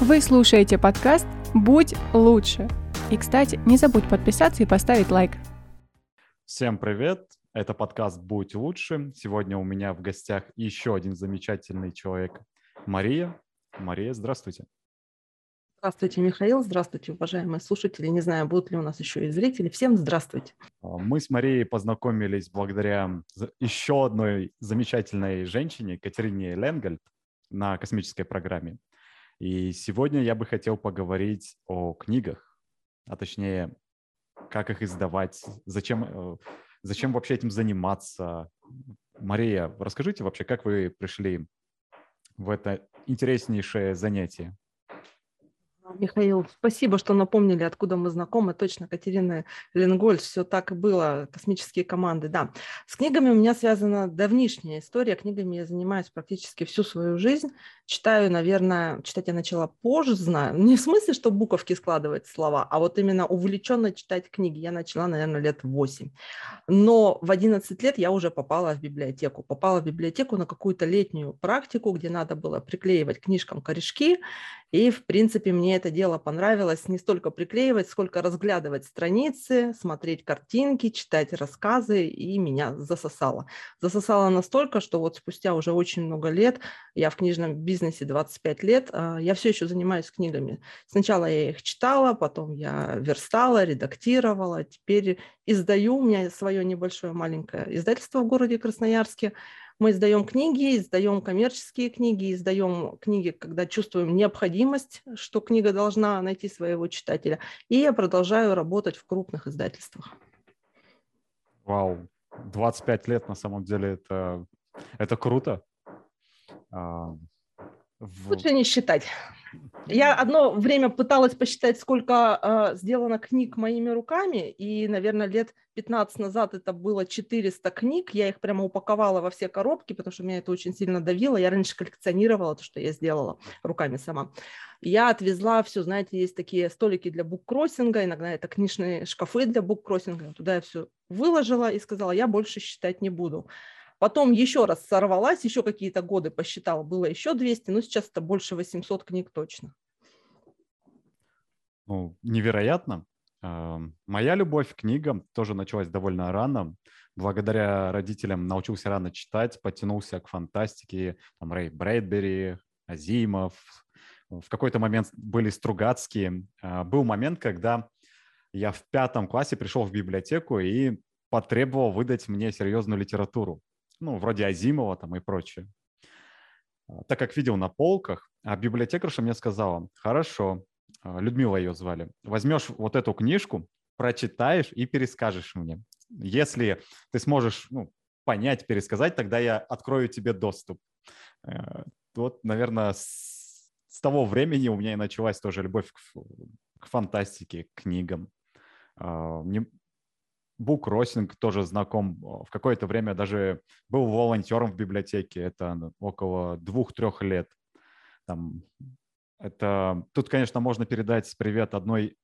Вы слушаете подкаст «Будь лучше». И, кстати, не забудь подписаться и поставить лайк. Всем привет! Это подкаст «Будь лучше». Сегодня у меня в гостях еще один замечательный человек – Мария. Мария, здравствуйте. Здравствуйте, Михаил. Здравствуйте, уважаемые слушатели. Не знаю, будут ли у нас еще и зрители. Всем здравствуйте. А, мы с Марией познакомились благодаря еще одной замечательной женщине, Катерине Ленгальд, на космической программе. И сегодня я бы хотел поговорить о книгах, а точнее, как их издавать, зачем, э, зачем вообще этим заниматься. Мария, расскажите вообще, как вы пришли в это интереснейшее занятие? Михаил, спасибо, что напомнили, откуда мы знакомы. Точно, Катерина Ленгольд, все так и было, космические команды, да. С книгами у меня связана давнишняя история. Книгами я занимаюсь практически всю свою жизнь. Читаю, наверное, читать я начала позже, знаю. Не в смысле, что буковки складывать слова, а вот именно увлеченно читать книги. Я начала, наверное, лет 8. Но в 11 лет я уже попала в библиотеку. Попала в библиотеку на какую-то летнюю практику, где надо было приклеивать книжкам корешки и, в принципе, мне это дело понравилось не столько приклеивать, сколько разглядывать страницы, смотреть картинки, читать рассказы, и меня засосало. Засосало настолько, что вот спустя уже очень много лет, я в книжном бизнесе 25 лет, а, я все еще занимаюсь книгами. Сначала я их читала, потом я верстала, редактировала, теперь издаю, у меня свое небольшое маленькое издательство в городе Красноярске, мы издаем книги, издаем коммерческие книги, издаем книги, когда чувствуем необходимость, что книга должна найти своего читателя. И я продолжаю работать в крупных издательствах. Вау, 25 лет на самом деле это, это круто. А, Лучше не считать. Я одно время пыталась посчитать, сколько э, сделано книг моими руками, и, наверное, лет 15 назад это было 400 книг. Я их прямо упаковала во все коробки, потому что меня это очень сильно давило. Я раньше коллекционировала то, что я сделала руками сама. Я отвезла все, знаете, есть такие столики для буккроссинга, иногда это книжные шкафы для буккроссинга. Туда я все выложила и сказала, я больше считать не буду. Потом еще раз сорвалась, еще какие-то годы посчитала, было еще 200, но сейчас это больше 800 книг точно. Ну, невероятно. Моя любовь к книгам тоже началась довольно рано. Благодаря родителям научился рано читать, потянулся к фантастике. Там Рэй Брэдбери, Азимов. В какой-то момент были Стругацкие. А, был момент, когда я в пятом классе пришел в библиотеку и потребовал выдать мне серьезную литературу ну, вроде Азимова там и прочее. А, так как видел на полках, а библиотекарша мне сказала, хорошо, а, Людмила ее звали, возьмешь вот эту книжку, прочитаешь и перескажешь мне. Если ты сможешь ну, понять, пересказать, тогда я открою тебе доступ. Э, вот, наверное, с, с того времени у меня и началась тоже любовь к, к фантастике, к книгам. А, мне, буккроссинг тоже знаком. В какое-то время даже был волонтером в библиотеке. Это около двух-трех лет. Там, это... Тут, конечно, можно передать привет одной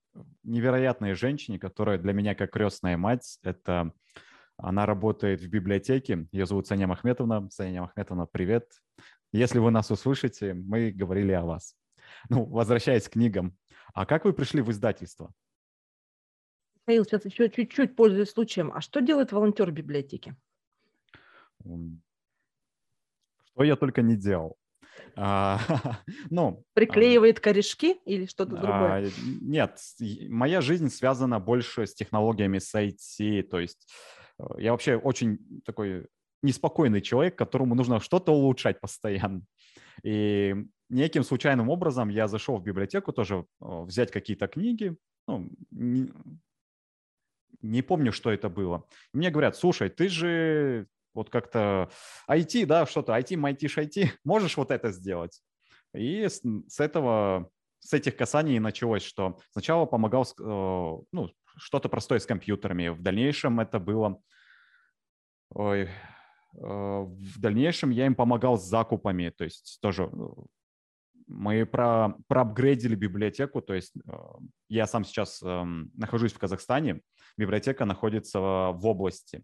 невероятной женщине, которая для меня как крестная мать. Это она работает в библиотеке. Ее зовут Саня Махметовна. Саня Махметовна, привет. Если вы нас услышите, мы говорили о вас. Ну, возвращаясь к книгам. А как вы пришли в издательство? Михаил, сейчас еще чуть-чуть пользуясь случаем. А что делает волонтер в библиотеке? Что я только не делал. А, ну, Приклеивает корешки или что-то а, другое? Нет, моя жизнь связана больше с технологиями с IT. То есть э, я вообще очень такой неспокойный человек, которому нужно что-то улучшать постоянно. И неким случайным образом я зашел в библиотеку тоже э, взять какие-то книги, ну, не помню, что это было. мне говорят, слушай, ты же вот как-то IT, да, что-то IT, майтиш IT, можешь вот это сделать? И с, с этого, с этих касаний началось, что сначала помогал, э, ну, что-то простое с компьютерами, в дальнейшем это было, ой, э, в дальнейшем я им помогал с закупами, то есть тоже ну, мы про, проапгрейдили библиотеку, то есть э, я сам сейчас эм, нахожусь в Казахстане, библиотека находится в области,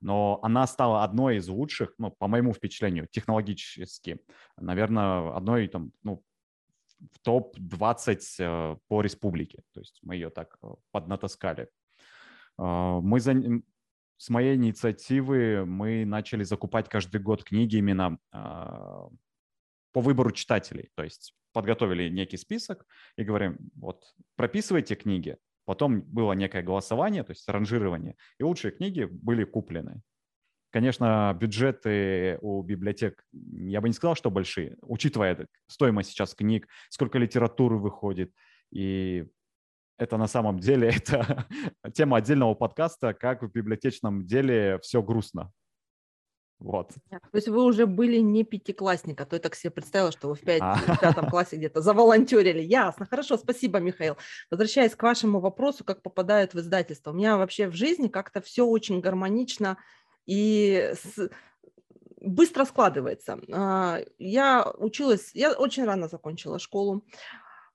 но она стала одной из лучших, ну, по моему впечатлению, технологически, наверное, одной там, ну, в топ-20 э, по республике. То есть мы ее так поднатаскали. Мы за... С моей инициативы мы начали закупать каждый год книги именно по выбору читателей. То есть подготовили некий список и говорим, вот прописывайте книги. Потом было некое голосование, то есть ранжирование, и лучшие книги были куплены. Конечно, бюджеты у библиотек, я бы не сказал, что большие, учитывая стоимость сейчас книг, сколько литературы выходит, и это на самом деле это тема отдельного подкаста, как в библиотечном деле все грустно. Вот. То есть вы уже были не пятиклассника, то я так себе представила, что вы в, а. пятом классе где-то заволонтерили. Ясно, хорошо, спасибо, Михаил. Возвращаясь к вашему вопросу, как попадают в издательство. У меня вообще в жизни как-то все очень гармонично и с... быстро складывается. А, я училась, я очень рано закончила школу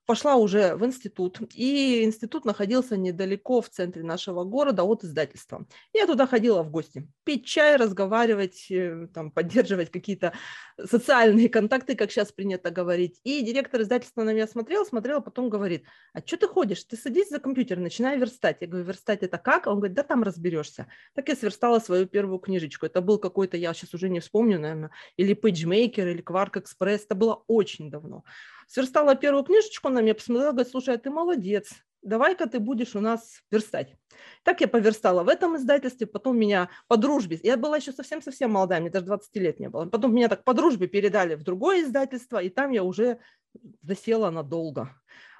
пошла уже в институт, и институт находился недалеко в центре нашего города от издательства. Я туда ходила в гости, пить чай, разговаривать, э, там, поддерживать какие-то социальные контакты, как сейчас принято говорить. И директор издательства на меня смотрел, смотрел, а потом говорит, а что ты ходишь? Ты садись за компьютер, начинай верстать. Я говорю, верстать это как? Он говорит, да там разберешься. Так я сверстала свою первую книжечку. Это был какой-то, я сейчас уже не вспомню, наверное, или PageMaker, или Quark Express. Это было очень давно сверстала первую книжечку, она меня посмотрела, говорит, слушай, а ты молодец, давай-ка ты будешь у нас верстать. Так я поверстала в этом издательстве, потом меня по дружбе, я была еще совсем-совсем молодая, мне даже 20 лет не было, потом меня так по дружбе передали в другое издательство, и там я уже засела надолго.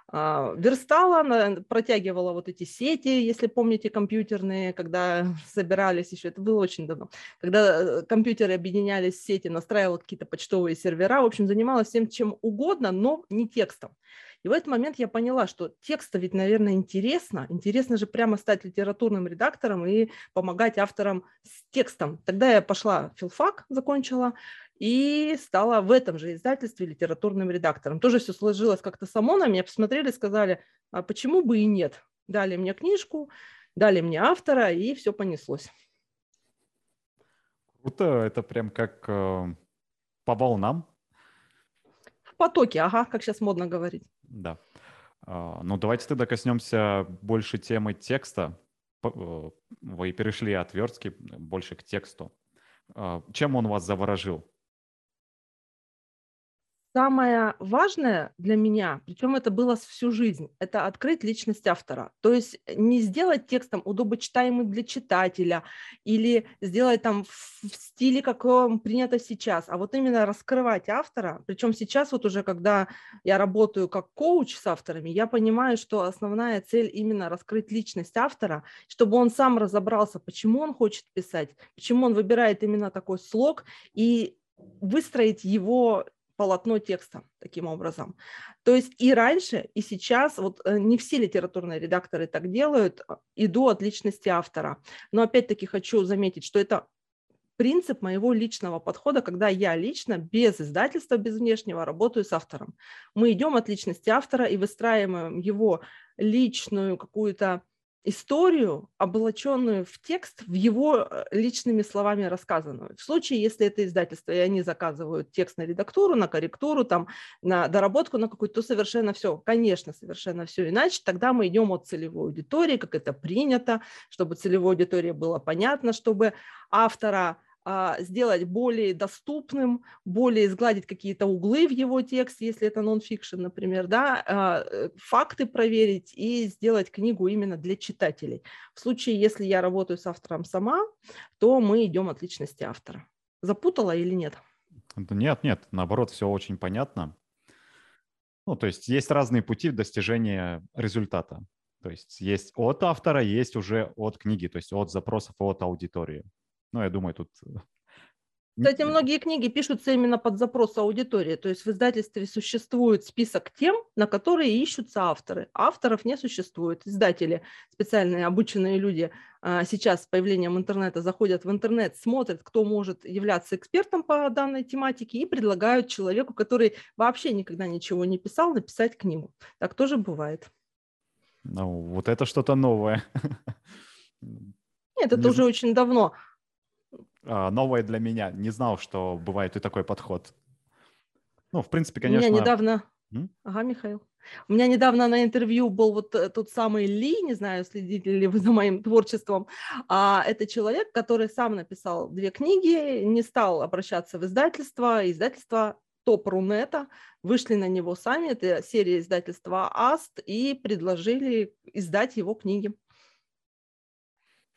А, верстала, протягивала вот эти сети, если помните, компьютерные, когда собирались еще, это было очень давно, когда э, компьютеры объединялись в сети, настраивала какие-то почтовые сервера, в общем, занималась всем чем угодно, но не текстом. И в этот момент я поняла, что текста ведь, наверное, интересно. Интересно же прямо стать литературным редактором и помогать авторам с текстом. Тогда я пошла филфак, закончила, и стала в этом же издательстве литературным редактором. Тоже все сложилось как-то само, на меня посмотрели, сказали, а почему бы и нет. Дали мне книжку, дали мне автора, и все понеслось. Круто, это прям как э, по волнам. В потоке, ага, как сейчас модно говорить. Да. Э, ну, давайте тогда коснемся больше темы текста. Э, вы перешли от верстки больше к тексту. Э, чем он вас заворожил? Самое важное для меня, причем это было всю жизнь, это открыть личность автора. То есть не сделать текстом удобочитаемым для читателя или сделать там в стиле, каком принято сейчас, а вот именно раскрывать автора. Причем сейчас вот уже, когда я работаю как коуч с авторами, я понимаю, что основная цель именно раскрыть личность автора, чтобы он сам разобрался, почему он хочет писать, почему он выбирает именно такой слог и выстроить его полотно текста таким образом. То есть и раньше, и сейчас, вот э, не все литературные редакторы так делают, а, иду от личности автора. Но опять-таки хочу заметить, что это принцип моего личного подхода, когда я лично без издательства, без внешнего работаю с автором. Мы идем от личности автора и выстраиваем его личную какую-то историю, облаченную в текст, в его э, личными словами рассказанную. В случае, если это издательство, и они заказывают текст на редактуру, на корректуру, там, на доработку на какую-то, то совершенно все, конечно, совершенно все иначе. Тогда мы идем от целевой аудитории, как это принято, чтобы целевой аудитории было понятно, чтобы автора сделать более доступным, более сгладить какие-то углы в его тексте, если это нон-фикшн, например, да, а, э, факты проверить и сделать книгу именно для читателей. В случае, если я работаю с автором сама, то мы идем от личности автора. Запутала или нет? Нет, нет, наоборот, все очень понятно. Ну, то есть есть разные пути достижения результата. То есть есть от автора, есть уже от книги, то есть от запросов, от аудитории. Ну, я думаю, тут... Э, Кстати, многие книги пишутся именно под запрос аудитории. То есть в издательстве существует список тем, на которые ищутся авторы. Авторов не существует. Издатели, специальные обученные люди, а, сейчас с появлением интернета заходят в интернет, смотрят, кто может являться экспертом по данной тематике и предлагают человеку, который вообще никогда ничего не писал, написать книгу. Так тоже бывает. Ну, вот это что-то новое. Нет, это не... уже очень давно. А, новое для меня. Не знал, что бывает и такой подход. Ну, в принципе, конечно... У меня недавно М? Ага, Михаил. У меня недавно на интервью был вот э, тот самый Ли, не знаю, следите ли вы за моим творчеством. А, это человек, который сам написал две книги, не стал обращаться в издательство. Издательство топ Рунета вышли на него сами, это серия издательства Аст, и предложили издать его книги.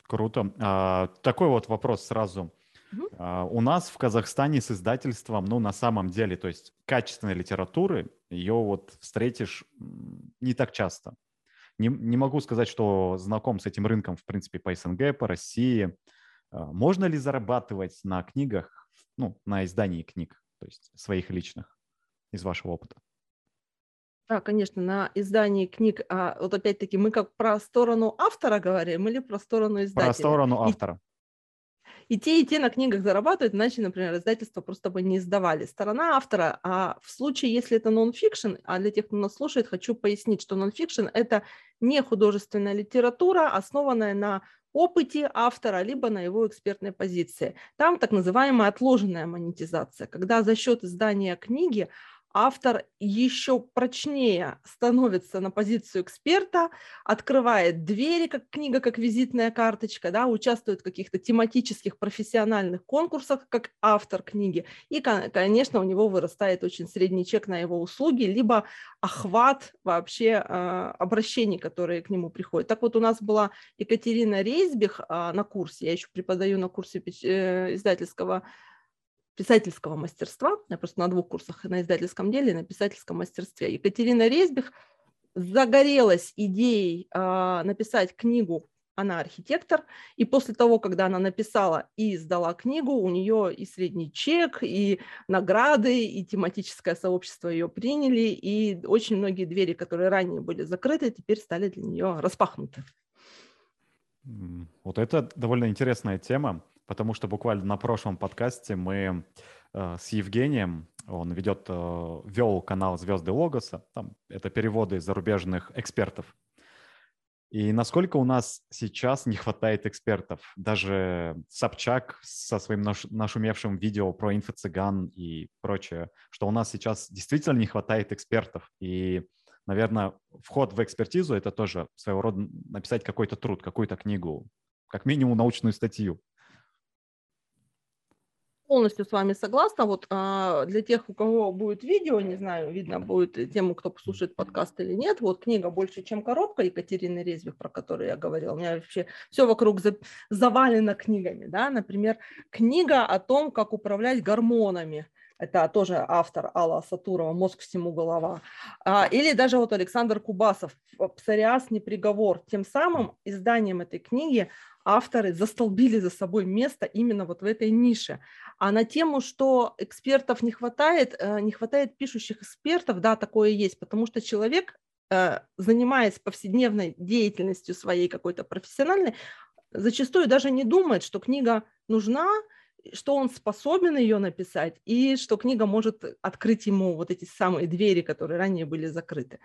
Круто. А, такой вот вопрос сразу. Угу. У нас в Казахстане с издательством, ну, на самом деле, то есть качественной литературы, ее вот встретишь не так часто. Не, не могу сказать, что знаком с этим рынком, в принципе, по СНГ, по России. А, можно ли зарабатывать на книгах, ну, на издании книг, то есть своих личных, из вашего опыта? Да, конечно, на издании книг, а вот опять-таки мы как про сторону автора говорим или про сторону издателя? Про сторону автора. И те, и те на книгах зарабатывают, иначе, например, издательство просто бы не издавали. Сторона автора, а в случае, если это нон-фикшн, а для тех, кто нас слушает, хочу пояснить, что нон-фикшн – это не художественная литература, основанная на опыте автора, либо на его экспертной позиции. Там так называемая отложенная монетизация, когда за счет издания книги автор еще прочнее становится на позицию эксперта, открывает двери, как книга, как визитная карточка, да, участвует в каких-то тематических профессиональных конкурсах, как автор книги. И, конечно, у него вырастает очень средний чек на его услуги, либо охват вообще э, обращений, которые к нему приходят. Так вот, у нас была Екатерина Рейсбих э, на курсе, я еще преподаю на курсе э, издательского писательского мастерства. Я просто на двух курсах на издательском деле, на писательском мастерстве. Екатерина Резбих загорелась идеей э, написать книгу она архитектор, и после того, когда она написала и издала книгу, у нее и средний чек, и награды, и тематическое сообщество ее приняли, и очень многие двери, которые ранее были закрыты, теперь стали для нее распахнуты. Вот это довольно интересная тема потому что буквально на прошлом подкасте мы э, с Евгением, он ведет, э, вел канал «Звезды Логоса», там это переводы зарубежных экспертов. И насколько у нас сейчас не хватает экспертов. Даже Собчак со своим наш, нашумевшим видео про инфо-цыган и прочее, что у нас сейчас действительно не хватает экспертов. И, наверное, вход в экспертизу – это тоже своего рода написать какой-то труд, какую-то книгу, как минимум научную статью полностью с вами согласна. Вот а, для тех, у кого будет видео, не знаю, видно будет тему, кто послушает подкаст или нет. Вот книга «Больше, чем коробка» Екатерины Резвих, про которую я говорила. У меня вообще все вокруг за, завалено книгами. Да? Например, книга о том, как управлять гормонами. Это тоже автор Алла Сатурова «Мозг всему голова». А, или даже вот Александр Кубасов «Псориаз не приговор». Тем самым изданием этой книги авторы застолбили за собой место именно вот в этой нише. А на тему, что экспертов не хватает, э, не хватает пишущих экспертов, да, такое есть, потому что человек, э, занимаясь повседневной деятельностью своей какой-то профессиональной, зачастую даже не думает, что книга нужна, что он способен ее написать, и что книга может открыть ему вот эти самые двери, которые ранее были закрыты.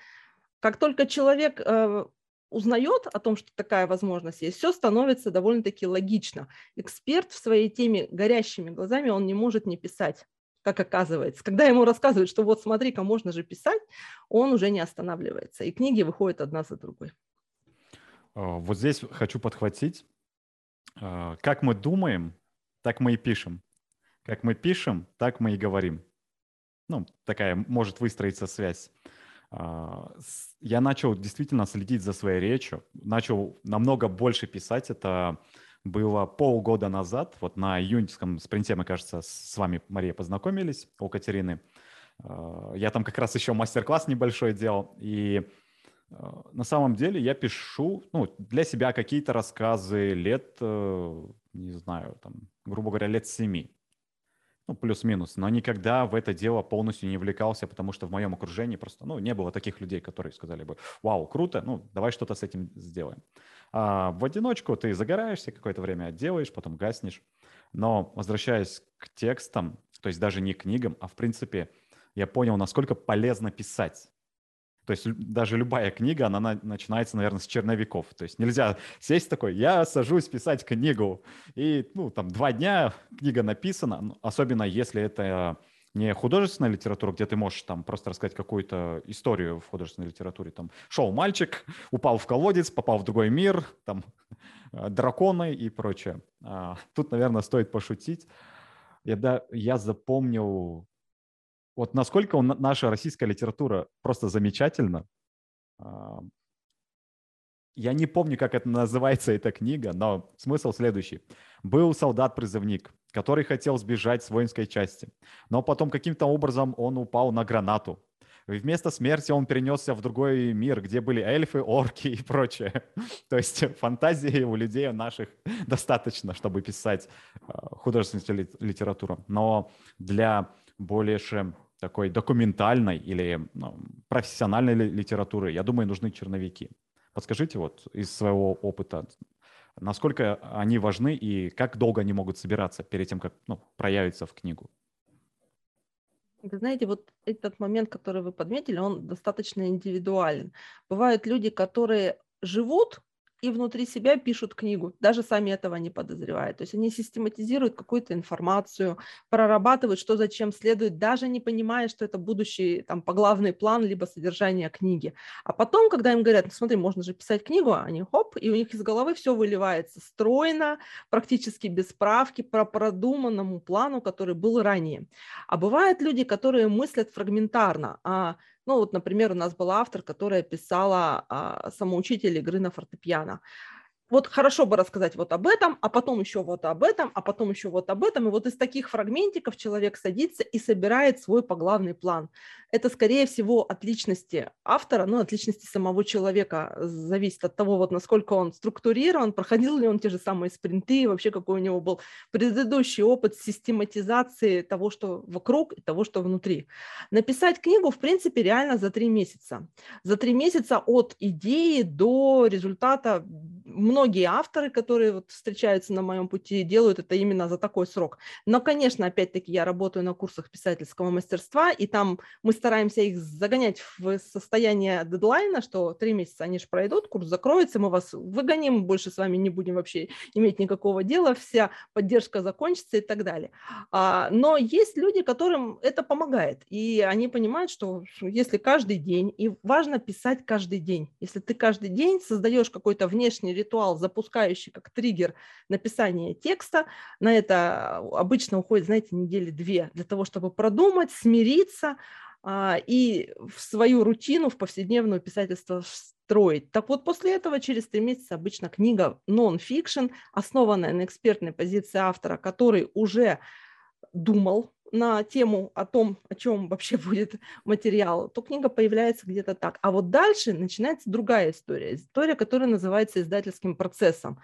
Как только человек э, узнает о том, что такая возможность есть, все становится довольно-таки логично. Эксперт в своей теме горящими глазами, он не может не писать как оказывается. Когда ему рассказывают, что вот смотри-ка, можно же писать, он уже не останавливается. И книги выходят одна за другой. А, вот здесь хочу подхватить. А, как мы думаем, так мы и пишем. Как мы пишем, так мы и говорим. Ну, такая может выстроиться связь. А, я начал действительно следить за своей речью, начал намного больше писать. Это было полгода назад, вот на июньском спринте, мы, кажется, с вами, Мария, познакомились у Катерины. А, я там как раз еще мастер-класс небольшой делал, и а, на самом деле я пишу ну, для себя какие-то рассказы лет, э, не знаю, там, грубо говоря, лет семи ну, плюс-минус, но никогда в это дело полностью не влекался, потому что в моем окружении просто, ну, не было таких людей, которые сказали бы, вау, круто, ну, давай что-то с этим сделаем. А в одиночку ты загораешься какое-то время, делаешь, потом гаснешь. Но возвращаясь к текстам, то есть даже не книгам, а в принципе, я понял, насколько полезно писать. То есть даже любая книга, она на, начинается, наверное, с черновиков. То есть нельзя сесть такой, я сажусь писать книгу, и, ну, там, два дня книга написана, ну, особенно если это не художественная литература, где ты можешь там просто рассказать какую-то историю в художественной литературе. Там шел мальчик, упал в колодец, попал в другой мир, там драконы и прочее. А, тут, наверное, стоит пошутить. Я, да, я запомнил, вот насколько он, наша российская литература просто замечательна. А, я не помню, как это называется, эта книга, но смысл следующий. Был солдат-призывник, который хотел сбежать с воинской части, но потом каким-то образом он упал на гранату. И вместо смерти он перенесся в другой мир, где были эльфы, орки и прочее. То есть фантазии у людей наших достаточно, чтобы писать а, художественную литературу. Но для более такой документальной или ну, профессиональной литературы, я думаю, нужны черновики. Подскажите вот из своего опыта, насколько они важны и как долго они могут собираться перед тем, как ну, проявиться в книгу? Вы знаете, вот этот момент, который вы подметили, он достаточно индивидуален. Бывают люди, которые живут и внутри себя пишут книгу, даже сами этого не подозревая. То есть они систематизируют какую-то информацию, прорабатывают, что зачем следует, даже не понимая, что это будущий там поглавный план либо содержание книги. А потом, когда им говорят, ну смотри, можно же писать книгу, они хоп, и у них из головы все выливается стройно, практически без справки, по продуманному плану, который был ранее. А бывают люди, которые мыслят фрагментарно, а ну вот, например, у нас была автор, которая писала а, самоучитель игры на фортепиано вот хорошо бы рассказать вот об этом, а потом еще вот об этом, а потом еще вот об этом. И вот из таких фрагментиков человек садится и собирает свой поглавный план. Это, скорее всего, от личности автора, ну, от личности самого человека зависит от того, вот насколько он структурирован, проходил ли он те же самые спринты, вообще какой у него был предыдущий опыт систематизации того, что вокруг и того, что внутри. Написать книгу, в принципе, реально за три месяца. За три месяца от идеи до результата многие авторы, которые вот встречаются на моем пути, делают это именно за такой срок. Но, конечно, опять-таки я работаю на курсах писательского мастерства, и там мы стараемся их загонять в состояние дедлайна, что три месяца они же пройдут, курс закроется, мы вас выгоним, больше с вами не будем вообще иметь никакого дела, вся поддержка закончится и так далее. А, но есть люди, которым это помогает, и они понимают, что если каждый день, и важно писать каждый день, если ты каждый день создаешь какой-то внешний ритуал, запускающий как триггер написания текста. На это обычно уходит, знаете, недели две для того, чтобы продумать, смириться а, и в свою рутину, в повседневное писательство строить. Так вот, после этого через три месяца обычно книга нон-фикшн, основанная на экспертной позиции автора, который уже думал на тему о том, о чем вообще будет материал, то книга появляется где-то так. А вот дальше начинается другая история, история, которая называется издательским процессом.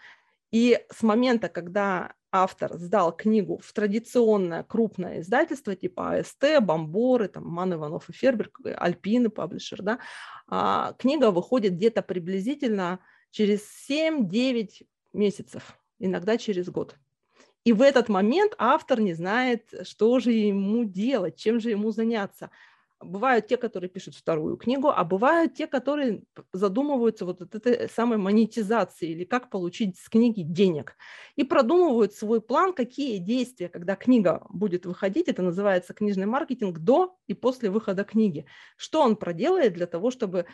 И с момента, когда автор сдал книгу в традиционное крупное издательство типа АСТ, Бомборы, там, Ман Иванов и Фербер, Альпины, паблишер, да, а, книга выходит где-то приблизительно через 7-9 месяцев, иногда через год. И в этот момент автор не знает, что же ему делать, чем же ему заняться. Бывают те, которые пишут вторую книгу, а бывают те, которые задумываются вот от этой самой монетизации или как получить с книги денег. И продумывают свой план, какие действия, когда книга будет выходить, это называется книжный маркетинг, до и после выхода книги. Что он проделает для того, чтобы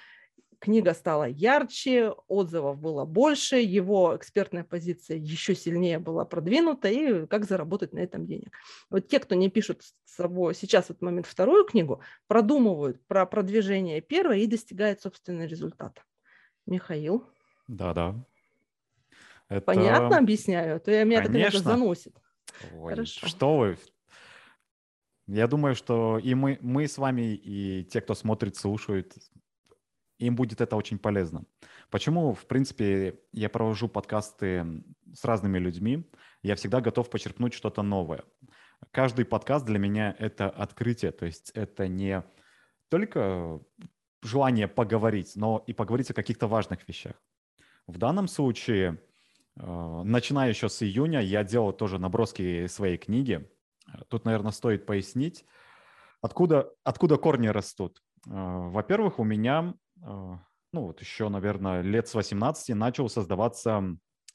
книга стала ярче, отзывов было больше, его экспертная позиция еще сильнее была продвинута, и как заработать на этом денег. Вот те, кто не пишут с собой сейчас в этот момент вторую книгу, продумывают про продвижение первой и достигают собственный результат. Михаил? Да-да. Это... Понятно объясняю? А то я меня Конечно. так заносит. Ой, Хорошо. Что вы? Я думаю, что и мы, мы с вами, и те, кто смотрит, слушают, им будет это очень полезно. Почему, в принципе, я провожу подкасты с разными людьми, я всегда готов почерпнуть что-то новое. Каждый подкаст для меня — это открытие, то есть это не только желание поговорить, но и поговорить о каких-то важных вещах. В данном случае, э, начиная еще с июня, я делал тоже наброски своей книги. Тут, наверное, стоит пояснить, откуда, откуда корни растут. Э, во-первых, у меня ну вот еще, наверное, лет с 18 начал создаваться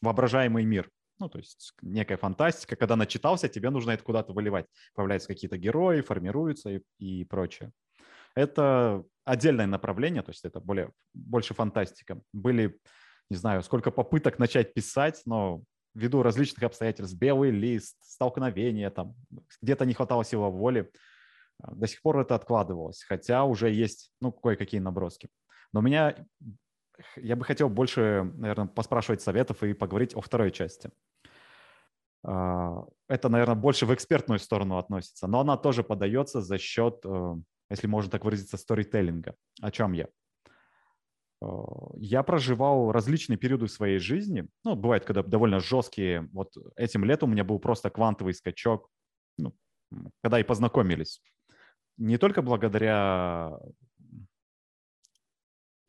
воображаемый мир. Ну, то есть некая фантастика. Когда начитался, тебе нужно это куда-то выливать. Появляются какие-то герои, формируются и, и прочее. Это отдельное направление, то есть это более, больше фантастика. Были, не знаю, сколько попыток начать писать, но ввиду различных обстоятельств, белый лист, столкновения, там, где-то не хватало силы воли, а, до сих пор это откладывалось, хотя уже есть, ну, кое-какие наброски. Но меня, я бы хотел больше, наверное, поспрашивать советов и поговорить о второй части. А, это, наверное, больше в экспертную сторону относится, но она тоже подается за счет, э, если можно так выразиться, сторителлинга. О чем я? Э, я проживал различные периоды своей жизни. Ну, бывает, когда довольно жесткие. Вот этим летом у меня был просто квантовый скачок, ну, когда и познакомились. Не только благодаря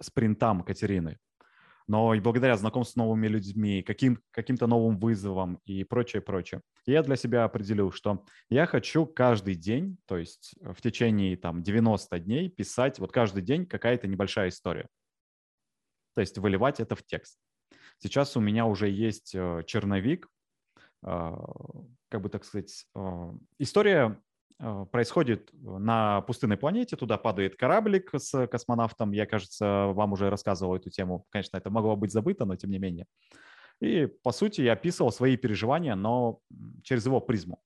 спринтам Катерины, но и благодаря знакомству с новыми людьми, каким, каким-то новым вызовам и прочее, прочее. я для себя определил, что я хочу каждый день, то есть в течение там 90 дней писать вот каждый день какая-то небольшая история то есть выливать это в текст. Сейчас у меня уже есть э, черновик, а, как бы так сказать, история происходит на пустынной планете, туда падает кораблик с космонавтом, я, кажется, вам уже рассказывал эту тему, конечно, это могло быть забыто, но тем не менее. И, по сути, я описывал свои переживания, но через его призму.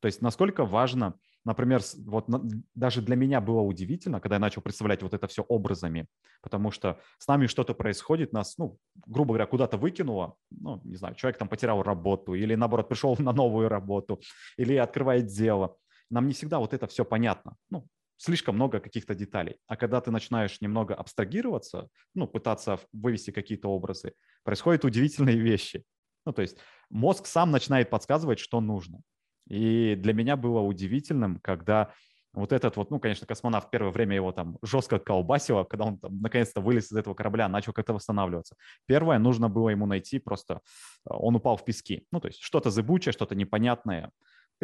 То есть насколько важно например, вот даже для меня было удивительно, когда я начал представлять вот это все образами, потому что с нами что-то происходит, нас, ну, грубо говоря, куда-то выкинуло, ну, не знаю, человек там потерял работу или, наоборот, пришел на новую работу или открывает дело. Нам не всегда вот это все понятно. Ну, слишком много каких-то деталей. А когда ты начинаешь немного абстрагироваться, ну, пытаться вывести какие-то образы, происходят удивительные вещи. Ну, то есть мозг сам начинает подсказывать, что нужно. И для меня было удивительным, когда вот этот вот, ну, конечно, космонавт первое время его там жестко колбасило, когда он там наконец-то вылез из этого корабля, начал как-то восстанавливаться. Первое, нужно было ему найти просто, а, он упал в пески. Ну, то есть что-то зыбучее, что-то непонятное.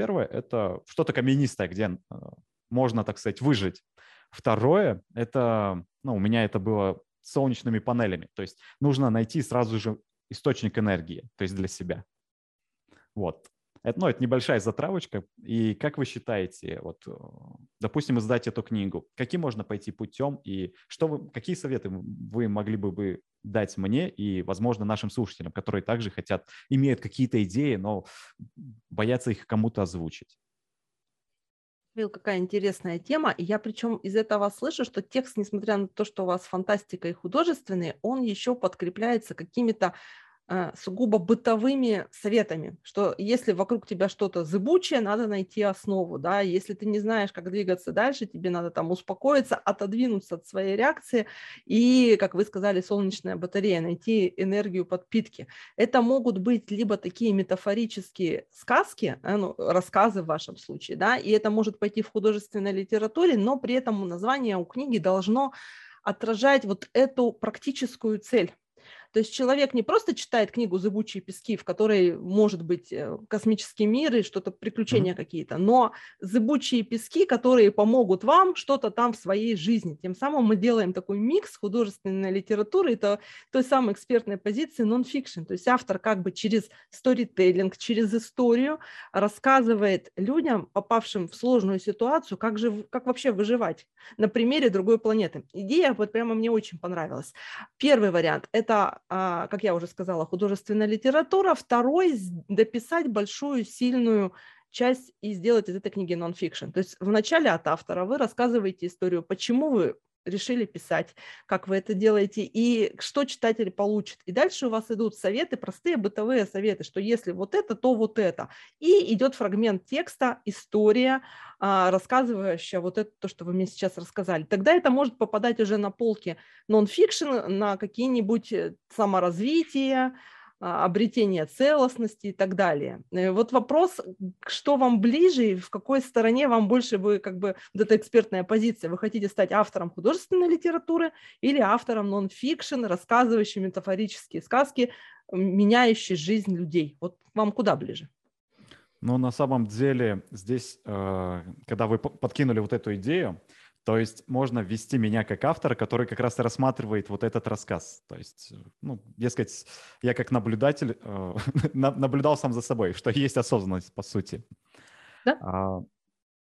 Первое – это что-то каменистое, где а, можно, так сказать, выжить. Второе – это, ну, у меня это было солнечными панелями. То есть нужно найти сразу же источник энергии, то есть для себя. Вот. Это, ну, это небольшая затравочка. И как вы считаете, вот, э, допустим, издать эту книгу, каким можно пойти путем и что вы, какие советы вы могли бы вы дать мне и, возможно, нашим слушателям, которые также хотят, имеют какие-то идеи, но боятся их кому-то озвучить? Вил, какая интересная тема. И я причем из этого слышу, что текст, несмотря на то, что у вас фантастика и художественный, он еще подкрепляется какими-то сугубо бытовыми советами, что если вокруг тебя что-то зыбучее, надо найти основу, да, если ты не знаешь, как двигаться дальше, тебе надо там успокоиться, отодвинуться от своей реакции и, как вы сказали, солнечная батарея, найти энергию подпитки. Это могут быть либо такие метафорические сказки, э, ну, рассказы в вашем случае, да, и это может пойти в художественной литературе, но при этом название у книги должно отражать вот эту практическую цель то есть человек не просто читает книгу «Зыбучие пески», в которой может быть э, космический мир и что-то, приключения mm-hmm. какие-то, но зыбучие пески, которые помогут вам что-то там в своей жизни. Тем самым мы делаем такой микс художественной литературы, это той самой экспертной позиции нон-фикшн. То есть автор как бы через сторителлинг, через историю рассказывает людям, попавшим в сложную ситуацию, как, же, как вообще выживать на примере другой планеты. Идея вот прямо мне очень понравилась. Первый вариант – это как я уже сказала, художественная литература. Второй – дописать большую, сильную часть и сделать из этой книги нон-фикшн. То есть вначале от автора вы рассказываете историю, почему вы решили писать, как вы это делаете и что читатель получит. И дальше у вас идут советы, простые бытовые советы, что если вот это, то вот это. И идет фрагмент текста, история, а, рассказывающая вот это, то, что вы мне сейчас рассказали. Тогда это может попадать уже на полки нон-фикшн, на какие-нибудь э, саморазвития, обретения целостности и так далее. Э, вот вопрос, что вам ближе и в какой стороне вам больше вы, как бы, вот эта экспертная позиция, вы хотите стать автором художественной литературы или автором нон-фикшн, рассказывающим метафорические сказки, меняющие жизнь людей? Вот вам куда ближе? Ну, на самом деле, здесь, э, когда вы подкинули вот эту идею, То есть можно ввести меня как автора, который как раз и рассматривает вот этот рассказ. То есть, ну, дескать, я как наблюдатель э, наблюдал сам за собой, что есть осознанность, по сути. Да? А,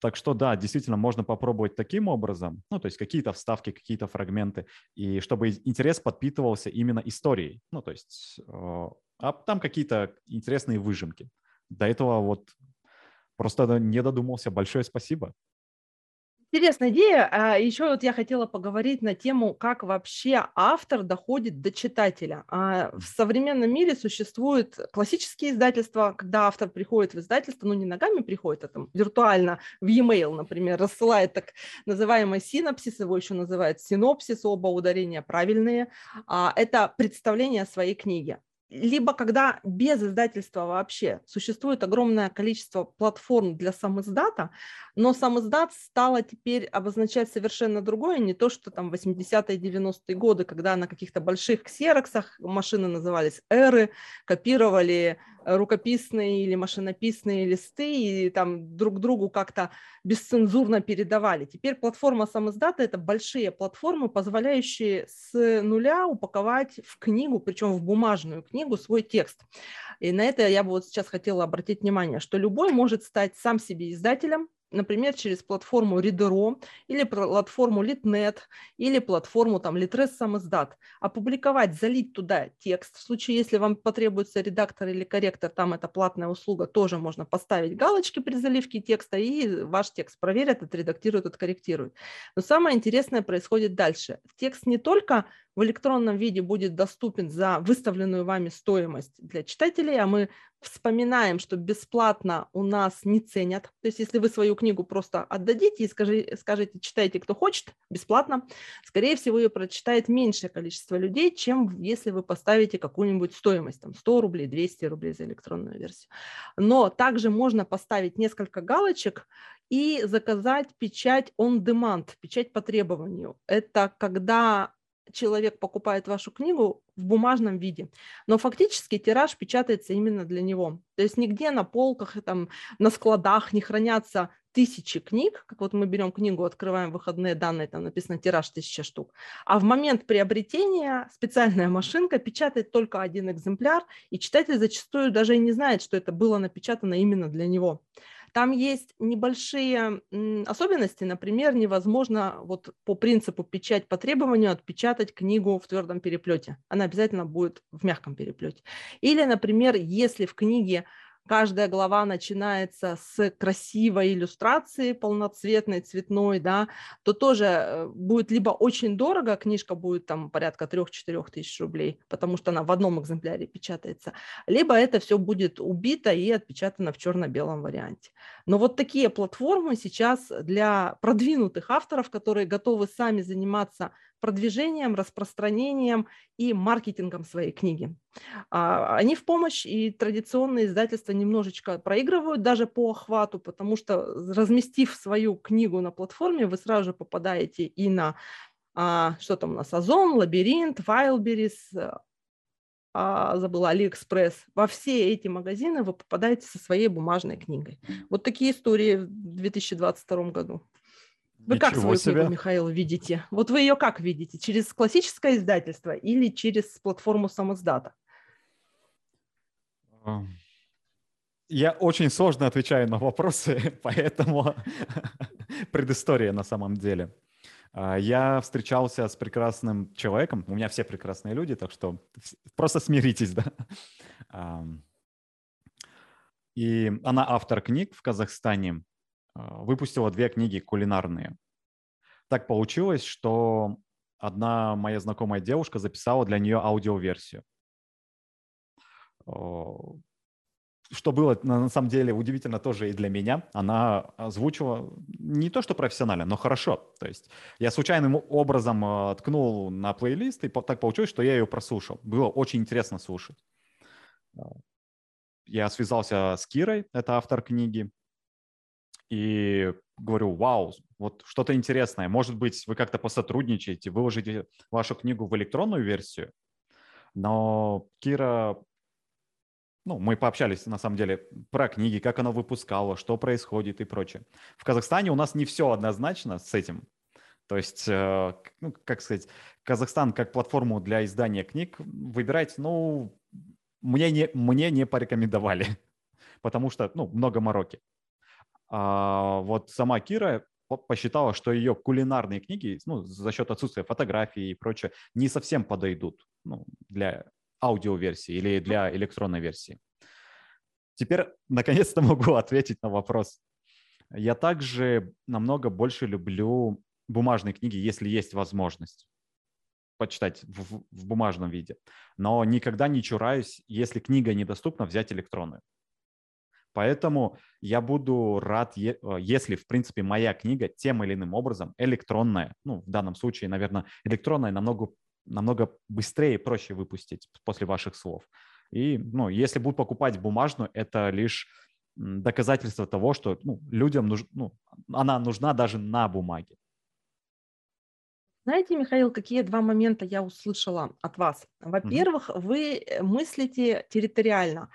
так что да, действительно, можно попробовать таким образом, ну, то есть какие-то вставки, какие-то фрагменты, и чтобы интерес подпитывался именно историей. Ну, то есть, э, а там какие-то интересные выжимки. До этого вот просто не додумался. Большое спасибо. Интересная идея. А еще вот я хотела поговорить на тему, как вообще автор доходит до читателя. А в современном мире существуют классические издательства, когда автор приходит в издательство, ну не ногами приходит, а там виртуально в e-mail, например, рассылает так называемый синопсис, его еще называют синопсис, оба ударения правильные. А это представление своей книге либо когда без издательства вообще существует огромное количество платформ для самоиздата, но самоиздат стало теперь обозначать совершенно другое, не то, что там 80-е, 90-е годы, когда на каких-то больших ксероксах машины назывались эры, копировали рукописные или машинописные листы и там друг другу как-то бесцензурно передавали. Теперь платформа самоиздата – это большие платформы, позволяющие с нуля упаковать в книгу, причем в бумажную книгу, свой текст. И на это я бы вот сейчас хотела обратить внимание, что любой может стать сам себе издателем, например, через платформу Reader.ro или платформу Litnet или платформу там Litres самоздат, опубликовать, залить туда текст. В случае, если вам потребуется редактор или корректор, там это платная услуга, тоже можно поставить галочки при заливке текста, и ваш текст проверят, отредактируют, откорректируют. Но самое интересное происходит дальше. Текст не только в электронном виде будет доступен за выставленную вами стоимость для читателей, а мы вспоминаем, что бесплатно у нас не ценят. То есть если вы свою книгу просто отдадите и скажи, скажете, читайте, кто хочет, бесплатно, скорее всего, ее прочитает меньшее количество людей, чем если вы поставите какую-нибудь стоимость, там 100 рублей, 200 рублей за электронную версию. Но также можно поставить несколько галочек и заказать печать on demand, печать по требованию. Это когда человек покупает вашу книгу в бумажном виде, но фактически тираж печатается именно для него. То есть нигде на полках, там, на складах не хранятся тысячи книг, как вот мы берем книгу, открываем выходные данные, там написано тираж тысяча штук, а в момент приобретения специальная машинка печатает только один экземпляр, и читатель зачастую даже и не знает, что это было напечатано именно для него. Там есть небольшие особенности, например, невозможно вот по принципу печать по требованию отпечатать книгу в твердом переплете. Она обязательно будет в мягком переплете. Или, например, если в книге каждая глава начинается с красивой иллюстрации, полноцветной, цветной, да, то тоже э, будет либо очень дорого, книжка будет там порядка 3-4 тысяч рублей, потому что она в одном экземпляре печатается, либо это все будет убито и отпечатано в черно-белом варианте. Но вот такие платформы сейчас для продвинутых авторов, которые готовы сами заниматься продвижением, распространением и маркетингом своей книги. А, они в помощь, и традиционные издательства немножечко проигрывают даже по охвату, потому что разместив свою книгу на платформе, вы сразу же попадаете и на а, что там у нас, Озон, Лабиринт, Wildberries, а, забыла, Алиэкспресс. Во все эти магазины вы попадаете со своей бумажной книгой. Вот такие истории в 2022 году. Вы Ничего как свою себе. книгу, Михаил, видите? Вот вы ее как видите? Через классическое издательство или через платформу самоздата? Я очень сложно отвечаю на вопросы, поэтому предыстория на самом деле. А, я встречался с прекрасным человеком, у меня все прекрасные люди, так что просто смиритесь, да. И она автор книг в Казахстане, выпустила две книги кулинарные. Так получилось, что одна моя знакомая девушка записала для нее аудиоверсию. Что было на самом деле удивительно тоже и для меня. Она озвучила не то что профессионально, но хорошо. То есть я случайным образом а, ткнул на плейлист, и так получилось, что я ее прослушал. Было очень интересно слушать. А, я связался с Кирой, это автор книги, и говорю, вау, вот что-то интересное. Может быть, вы как-то посотрудничаете, выложите вашу книгу в электронную версию. Но Кира, ну, мы пообщались на самом деле про книги, как она выпускала, что происходит и прочее. В Казахстане у нас не все однозначно с этим. То есть, э, ну, как сказать, Казахстан как платформу для издания книг выбирать, ну, мне не, мне не порекомендовали, потому что, ну, много мороки. А вот сама Кира посчитала, что ее кулинарные книги, ну, за счет отсутствия фотографий и прочее, не совсем подойдут ну, для аудиоверсии или для электронной версии. Теперь, наконец-то, могу ответить на вопрос. Я также намного больше люблю бумажные книги, если есть возможность почитать в, в бумажном виде. Но никогда не чураюсь, если книга недоступна, взять электронную. Поэтому я буду рад, э, если, в принципе, моя книга тем или иным образом электронная, ну, в данном случае, наверное, электронная намного, намного быстрее и проще выпустить после ваших слов. И, ну, если будут покупать бумажную, это лишь доказательство того, что ну, людям нуж, ну, она нужна даже на бумаге. Знаете, Михаил, какие два момента я услышала от вас? Во-первых, mm-hmm. вы э, мыслите территориально.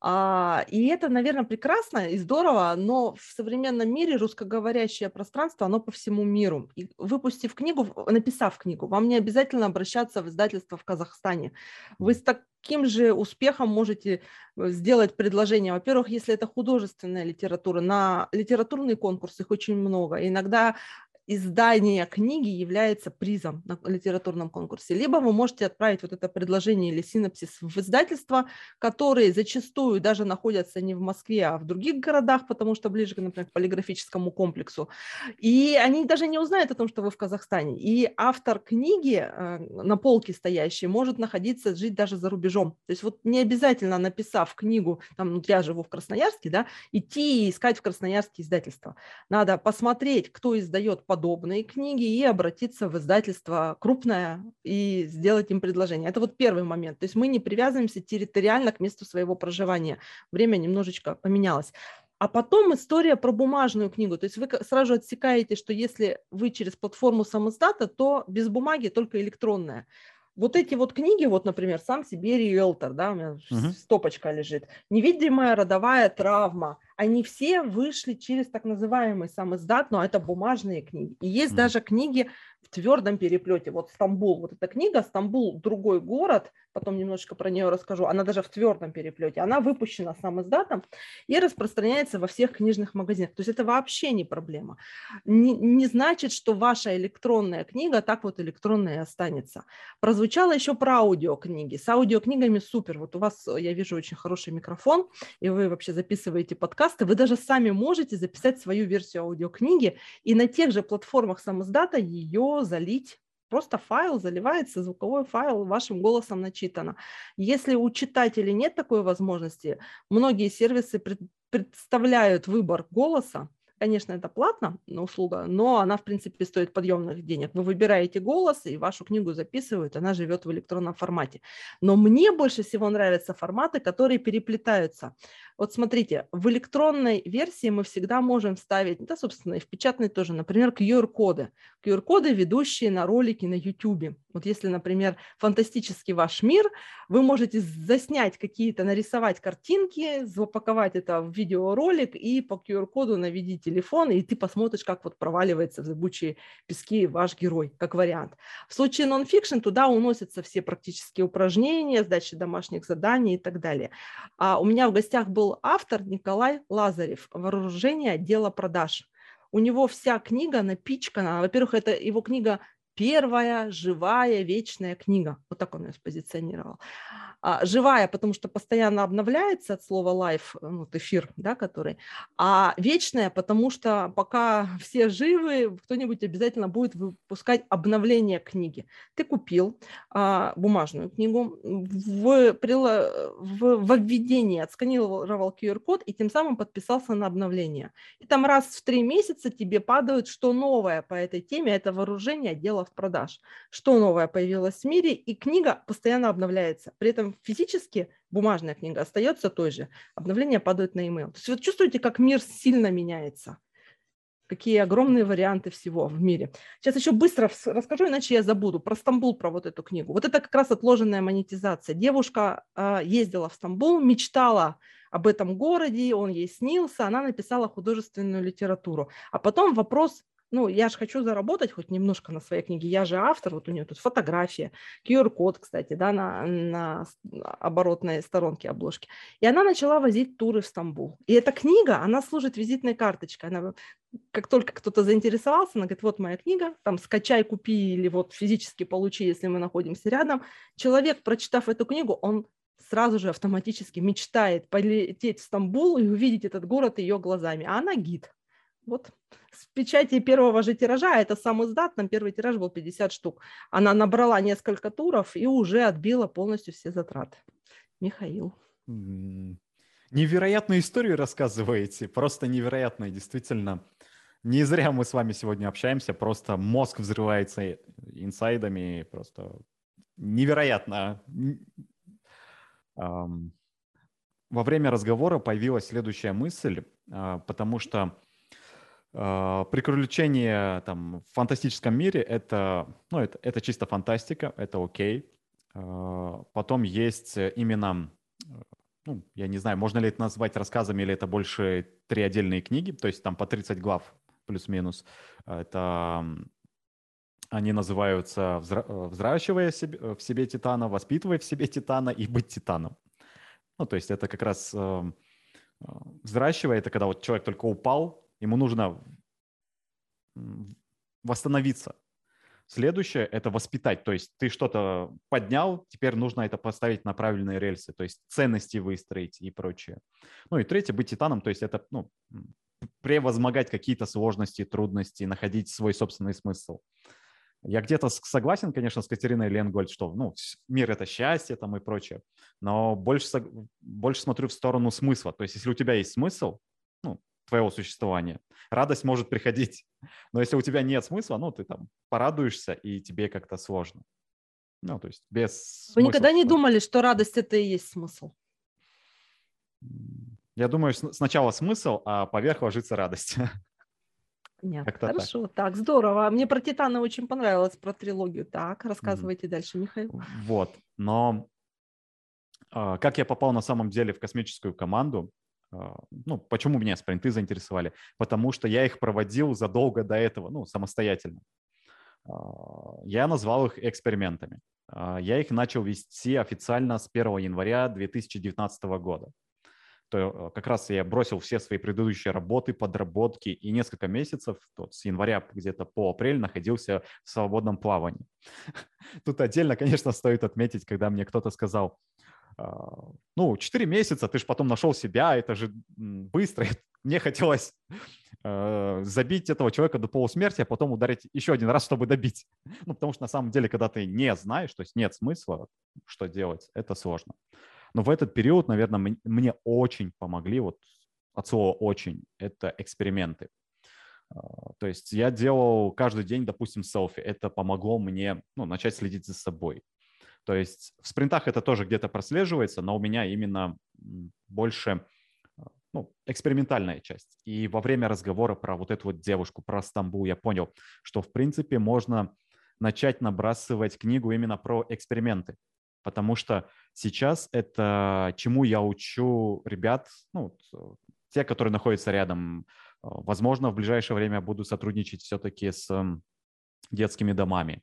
А, и это, наверное, прекрасно и здорово, но в современном мире русскоговорящее пространство, оно по всему миру. И выпустив книгу, написав книгу, вам не обязательно обращаться в издательство в Казахстане. Вы с таким же успехом можете э, сделать предложение. Во-первых, если это художественная литература, на литературный конкурс их очень много. Иногда издание книги является призом на литературном конкурсе, либо вы можете отправить вот это предложение или синопсис в издательство, которые зачастую даже находятся не в Москве, а в других городах, потому что ближе, например, к полиграфическому комплексу. И они даже не узнают о том, что вы в Казахстане. И автор книги э, на полке стоящий может находиться, жить даже за рубежом. То есть вот не обязательно, написав книгу, там, я живу в Красноярске, да, идти и искать в Красноярске издательство. Надо посмотреть, кто издает подобные книги и обратиться в издательство крупное и сделать им предложение. Это вот первый момент. То есть мы не привязываемся территориально к месту своего проживания. Время немножечко поменялось. А потом история про бумажную книгу. То есть вы сразу отсекаете, что если вы через платформу самоздата, то без бумаги только электронная. Вот эти вот книги, вот, например, «Сам себе риэлтор», да, у меня uh-huh. стопочка лежит, «Невидимая родовая травма», они все вышли через так называемый сам издат, но это бумажные книги. И есть mm. даже книги в твердом переплете. Вот Стамбул, вот эта книга «Стамбул. Другой город», потом немножечко про нее расскажу, она даже в твердом переплете. Она выпущена сам издатом и распространяется во всех книжных магазинах. То есть это вообще не проблема. Не, не значит, что ваша электронная книга так вот электронная останется. Прозвучало еще про аудиокниги. С аудиокнигами супер. Вот у вас, я вижу, очень хороший микрофон, и вы вообще записываете подкаст подкасты, вы даже сами можете записать свою версию аудиокниги и на тех же платформах самоздата ее залить Просто файл заливается, звуковой файл вашим голосом начитано. Если у читателей нет такой возможности, многие сервисы представляют выбор голоса, Конечно, это платно, услуга, но она, в принципе, стоит подъемных денег. Вы выбираете голос, и вашу книгу записывают, она живет в электронном формате. Но мне больше всего нравятся форматы, которые переплетаются. Вот смотрите, в электронной версии мы всегда можем вставить, да, собственно, и в печатной тоже, например, QR-коды. QR-коды, ведущие на ролики на YouTube. Вот если, например, фантастический ваш мир, вы можете заснять какие-то, нарисовать картинки, запаковать это в видеоролик и по QR-коду наведить телефон, и ты посмотришь, как вот проваливается в зыбучие пески ваш герой, как вариант. В случае нон-фикшн туда уносятся все практические упражнения, сдача домашних заданий и так далее. А у меня в гостях был автор Николай Лазарев, вооружение отдела продаж. У него вся книга напичкана. Во-первых, это его книга первая живая вечная книга. Вот так он ее спозиционировал. А, живая, потому что постоянно обновляется от слова life, э, ну, эфир, да, который. А вечная, потому что пока все живы, кто-нибудь обязательно будет выпускать обновление книги. Ты купил а, бумажную книгу, в, в, в введении отсканировал QR-код и тем самым подписался на обновление. И там раз в три месяца тебе падают, что новое по этой теме, это вооружение отдела продаж. Что новое появилось в мире, и книга постоянно обновляется. При этом физически бумажная книга остается той же. Обновления падают на email. То есть вы чувствуете, как мир сильно меняется. Какие огромные варианты всего в мире. Сейчас еще быстро расскажу, иначе я забуду. Про Стамбул, про вот эту книгу. Вот это как раз отложенная монетизация. Девушка э, ездила в Стамбул, мечтала об этом городе, он ей снился, она написала художественную литературу. А потом вопрос ну, я же хочу заработать хоть немножко на своей книге, я же автор, вот у нее тут фотография, QR-код, кстати, да, на, на оборотной сторонке обложки. И она начала возить туры в Стамбул. И эта книга, она служит визитной карточкой. Она, как только кто-то заинтересовался, она говорит, вот моя книга, там, скачай, купи или вот физически получи, если мы находимся рядом. Человек, прочитав эту книгу, он сразу же автоматически мечтает полететь в Стамбул и увидеть этот город ее глазами. А она гид. Вот с печати первого же тиража, это сам издат, там первый тираж был 50 штук. Она набрала несколько туров и уже отбила полностью все затраты. Михаил. Невероятную историю рассказываете, просто невероятная, действительно. Не зря мы с вами сегодня общаемся, просто мозг взрывается инсайдами, просто невероятно. Во время разговора появилась следующая мысль, а, потому что а, приключения там, в фантастическом мире это, ну, это, это чисто фантастика, это окей. А, потом есть именно, ну, я не знаю, можно ли это назвать рассказами или это больше три отдельные книги, то есть там по 30 глав плюс-минус. Это они называются «Взращивая в себе титана», «Воспитывая в себе титана» и «Быть титаном». Ну, то есть это как раз эм, взращивая, это когда вот человек только упал, ему нужно восстановиться. Следующее – это воспитать, то есть ты что-то поднял, теперь нужно это поставить на правильные рельсы, то есть ценности выстроить и прочее. Ну и третье – быть титаном, то есть это ну, превозмогать какие-то сложности, трудности, находить свой собственный смысл. Я где-то согласен, конечно, с Катериной Ленгольд, что ну, мир – это счастье там и прочее, но больше, больше смотрю в сторону смысла. То есть если у тебя есть смысл, твоего существования. Радость может приходить, но если у тебя нет смысла, ну, ты там порадуешься, и тебе как-то сложно. Ну, то есть без Вы никогда не думали, что радость – это и есть смысл? Я думаю, сначала смысл, а поверх ложится радость. Нет, хорошо, так. так, здорово. Мне про Титана очень понравилось, про трилогию. Так, рассказывайте mm. дальше, Михаил. Вот, но а, как я попал на самом деле в космическую команду, ну, почему меня спринты заинтересовали? Потому что я их проводил задолго до этого, ну, самостоятельно. А, я назвал их экспериментами. А, я их начал вести официально с 1 января 2019 года. То как раз я бросил все свои предыдущие работы, подработки и несколько месяцев, вот с января где-то по апрель находился в свободном плавании. Тут отдельно, конечно, стоит отметить, когда мне кто-то сказал, ну, 4 месяца, ты же потом нашел себя, это же быстро. Мне хотелось э, забить этого человека до полусмерти, а потом ударить еще один раз, чтобы добить. Ну, потому что на самом деле, когда ты не знаешь, то есть нет смысла, что делать, это сложно. Но в этот период, наверное, мне очень помогли, вот от слова «очень», это эксперименты. А, то есть я делал каждый день, допустим, селфи. Это помогло мне ну, начать следить за собой. То есть в спринтах это тоже где-то прослеживается, но у меня именно больше ну, экспериментальная часть. И во время разговора про вот эту вот девушку, про Стамбул, я понял, что в принципе можно начать набрасывать книгу именно про эксперименты. Потому что сейчас это чему я учу ребят, ну, те, которые находятся рядом. Возможно, в ближайшее время буду сотрудничать все-таки с детскими домами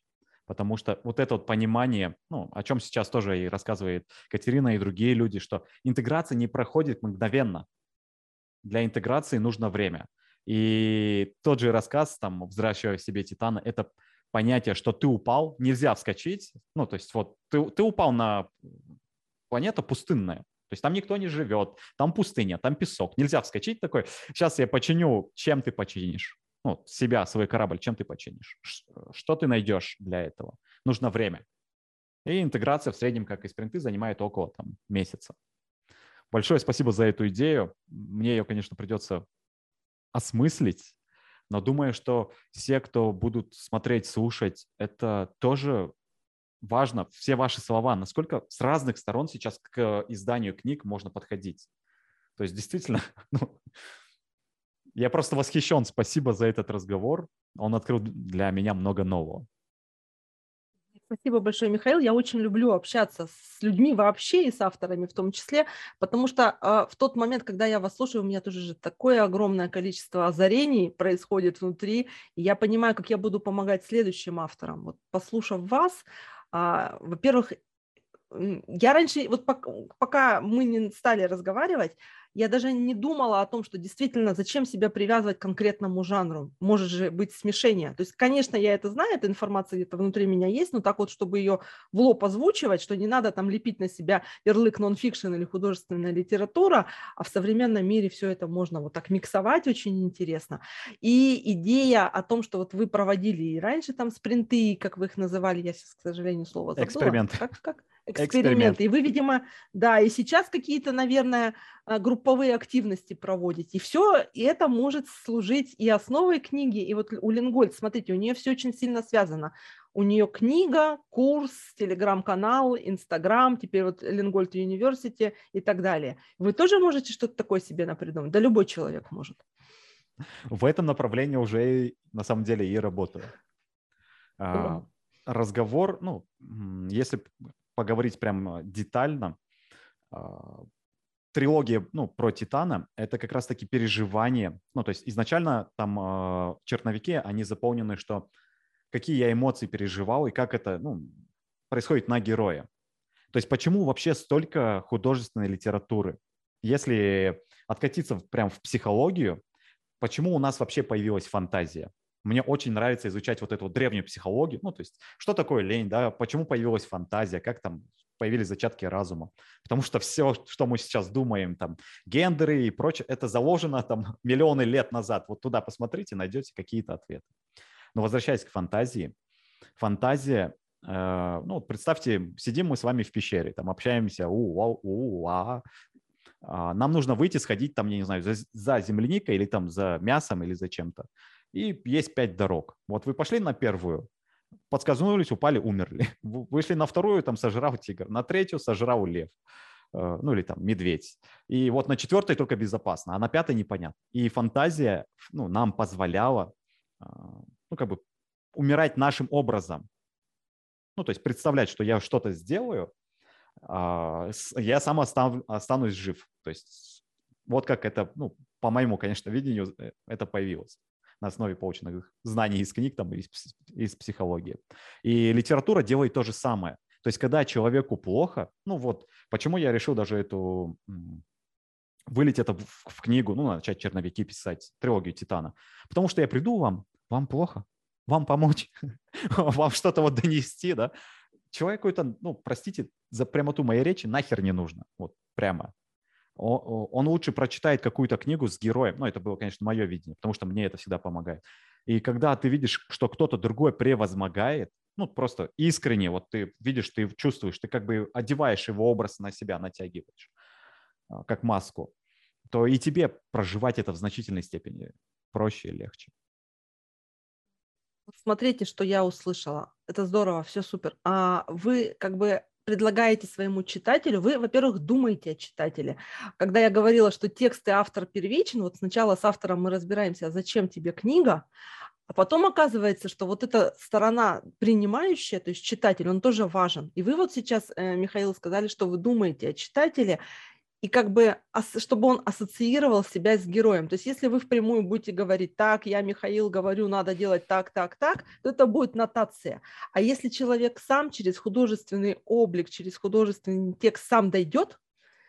потому что вот это вот понимание, ну, о чем сейчас тоже и рассказывает Катерина и другие люди, что интеграция не проходит мгновенно. Для интеграции нужно время. И тот же рассказ, там, «Взращивая в себе Титана», это понятие, что ты упал, нельзя вскочить. Ну, то есть вот ты, ты упал на планету пустынная, то есть там никто не живет, там пустыня, там песок. Нельзя вскочить такой, сейчас я починю, чем ты починишь? Ну, себя, свой корабль, чем ты починишь? Что ты найдешь для этого? Нужно время. И интеграция в среднем, как и спринты, занимает около там, месяца. Большое спасибо за эту идею. Мне ее, конечно, придется осмыслить, но думаю, что все, кто будут смотреть, слушать, это тоже важно. Все ваши слова, насколько с разных сторон сейчас к изданию книг можно подходить. То есть действительно, ну, я просто восхищен. Спасибо за этот разговор. Он открыл для меня много нового. Спасибо большое, Михаил. Я очень люблю общаться с людьми вообще и с авторами в том числе, потому что э, в тот момент, когда я вас слушаю, у меня тоже же такое огромное количество озарений происходит внутри, и я понимаю, как я буду помогать следующим авторам. Вот послушав вас, э, во-первых, я раньше, вот пока, мы не стали разговаривать, я даже не думала о том, что действительно зачем себя привязывать к конкретному жанру. Может же быть смешение. То есть, конечно, я это знаю, эта информация где-то внутри меня есть, но так вот, чтобы ее в лоб озвучивать, что не надо там лепить на себя ярлык нон-фикшн или художественная литература, а в современном мире все это можно вот так миксовать очень интересно. И идея о том, что вот вы проводили и раньше там спринты, как вы их называли, я сейчас, к сожалению, слово забыла. Эксперимент. Как, как? Эксперименты. И вы, видимо, да, и сейчас какие-то, наверное, а, групповые активности проводите. И все, и это может служить и основой книги. И вот у Ленгольд, смотрите, у нее все очень сильно связано. У нее книга, курс, телеграм-канал, инстаграм, теперь вот Ленгольд Университи и так далее. Вы тоже можете что-то такое себе напридумать? Да любой человек может. В этом направлении уже на самом деле и работаю. А, разговор, ну, если поговорить прям детально, а, трилогия ну, про Титана — это как раз-таки переживание. Ну, то есть изначально там э, черновики, они заполнены, что какие я эмоции переживал и как это ну, происходит на героя. То есть почему вообще столько художественной литературы? Если откатиться прям в психологию, почему у нас вообще появилась фантазия? Мне очень нравится изучать вот эту вот древнюю психологию. Ну, то есть, что такое лень, да, почему появилась фантазия, как там появились зачатки разума. Потому что все, что мы сейчас думаем, там, гендеры и прочее, это заложено там миллионы лет назад. Вот туда посмотрите, найдете какие-то ответы. Но возвращаясь к фантазии, фантазия, э, ну, представьте, сидим мы с вами в пещере, там, общаемся, у, у, у, а, нам нужно выйти, сходить там, я не знаю, за, за земляникой или там за мясом или за чем-то и есть пять дорог. Вот вы пошли на первую, подскользнулись, упали, умерли. Вышли на вторую, там сожрал тигр, на третью сожрал лев, э, ну или там медведь. И вот на четвертой только безопасно, а на пятой непонятно. И фантазия ну, нам позволяла, э, ну как бы умирать нашим образом. Ну то есть представлять, что я что-то сделаю, а, я сам останусь жив. То есть вот как это, ну, по моему, конечно, видению э, это появилось на основе полученных знаний из книг, там, из, из психологии. И литература делает то же самое. То есть, когда человеку плохо, ну вот, почему я решил даже эту вылить это в, в книгу, ну, начать черновики писать, трилогию Титана. Потому что я приду вам, вам плохо, вам помочь, вам что-то вот донести, да. Человеку это, ну, простите за прямоту моей речи, нахер не нужно, вот прямо он лучше прочитает какую-то книгу с героем. Ну, это было, конечно, мое видение, потому что мне это всегда помогает. И когда ты видишь, что кто-то другой превозмогает, ну, просто искренне, вот ты видишь, ты чувствуешь, ты как бы одеваешь его образ на себя, натягиваешь, а, как маску, то и тебе проживать это в значительной степени проще и легче. Смотрите, что я услышала. Это здорово, все супер. А вы как бы предлагаете своему читателю, вы, во-первых, думаете о читателе. Когда я говорила, что текст и автор первичен, вот сначала с автором мы разбираемся, а зачем тебе книга, а потом оказывается, что вот эта сторона принимающая, то есть читатель, он тоже важен. И вы вот сейчас, э, Михаил, сказали, что вы думаете о читателе, и как бы, чтобы он ассоциировал себя с героем. То есть если вы впрямую будете говорить, так, я, Михаил, говорю, надо делать так, так, так, то это будет нотация. А если человек сам через художественный облик, через художественный текст сам дойдет,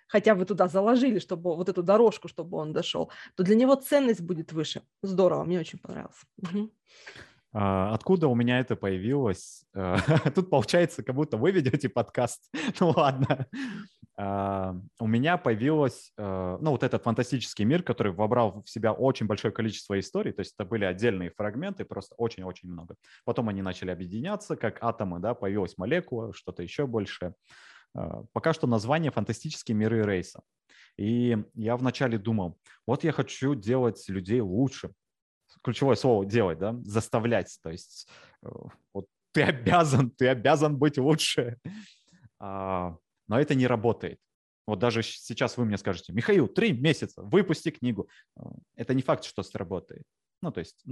хотя вы туда заложили, чтобы вот эту дорожку, чтобы он дошел, то для него ценность будет выше. Здорово, мне очень понравилось. Угу. Откуда у меня это появилось? Тут получается, как будто вы ведете подкаст. Ну ладно. А, у меня появилось, э, ну, вот этот фантастический мир, который вобрал в себя очень большое количество историй, то есть это были отдельные фрагменты, просто очень-очень много. Потом они начали объединяться, как атомы, да, появилась молекула, что-то еще больше. А, пока что название «Фантастические миры рейса». И я вначале думал, вот я хочу делать людей лучше. Ключевое слово «делать», да, заставлять. То есть э, вот ты обязан, ты обязан быть лучше. А, но это не работает. Вот даже сейчас вы мне скажете, Михаил, три месяца, выпусти книгу. Э, это не факт, что сработает. Ну, то есть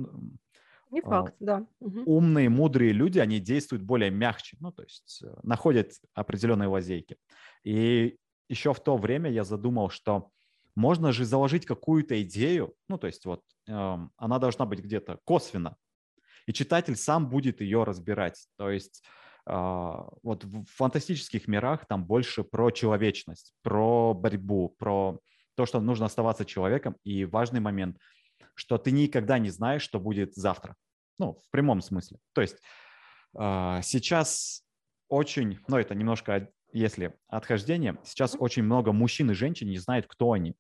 Не факт, да. Умные, мудрые люди, они действуют более мягче, ну, то есть э, находят определенные лазейки. И еще в то время я задумал, что можно же заложить какую-то идею, ну, то есть вот эм, она должна быть где-то косвенно, и читатель сам будет ее разбирать. То есть а, вот в фантастических мирах там больше про человечность, про борьбу, про то, что нужно оставаться человеком. И важный момент, что ты никогда не знаешь, что будет завтра. Ну, в прямом смысле. То есть а, сейчас очень, ну, это немножко, если отхождение, сейчас очень много мужчин и женщин не знают, кто они.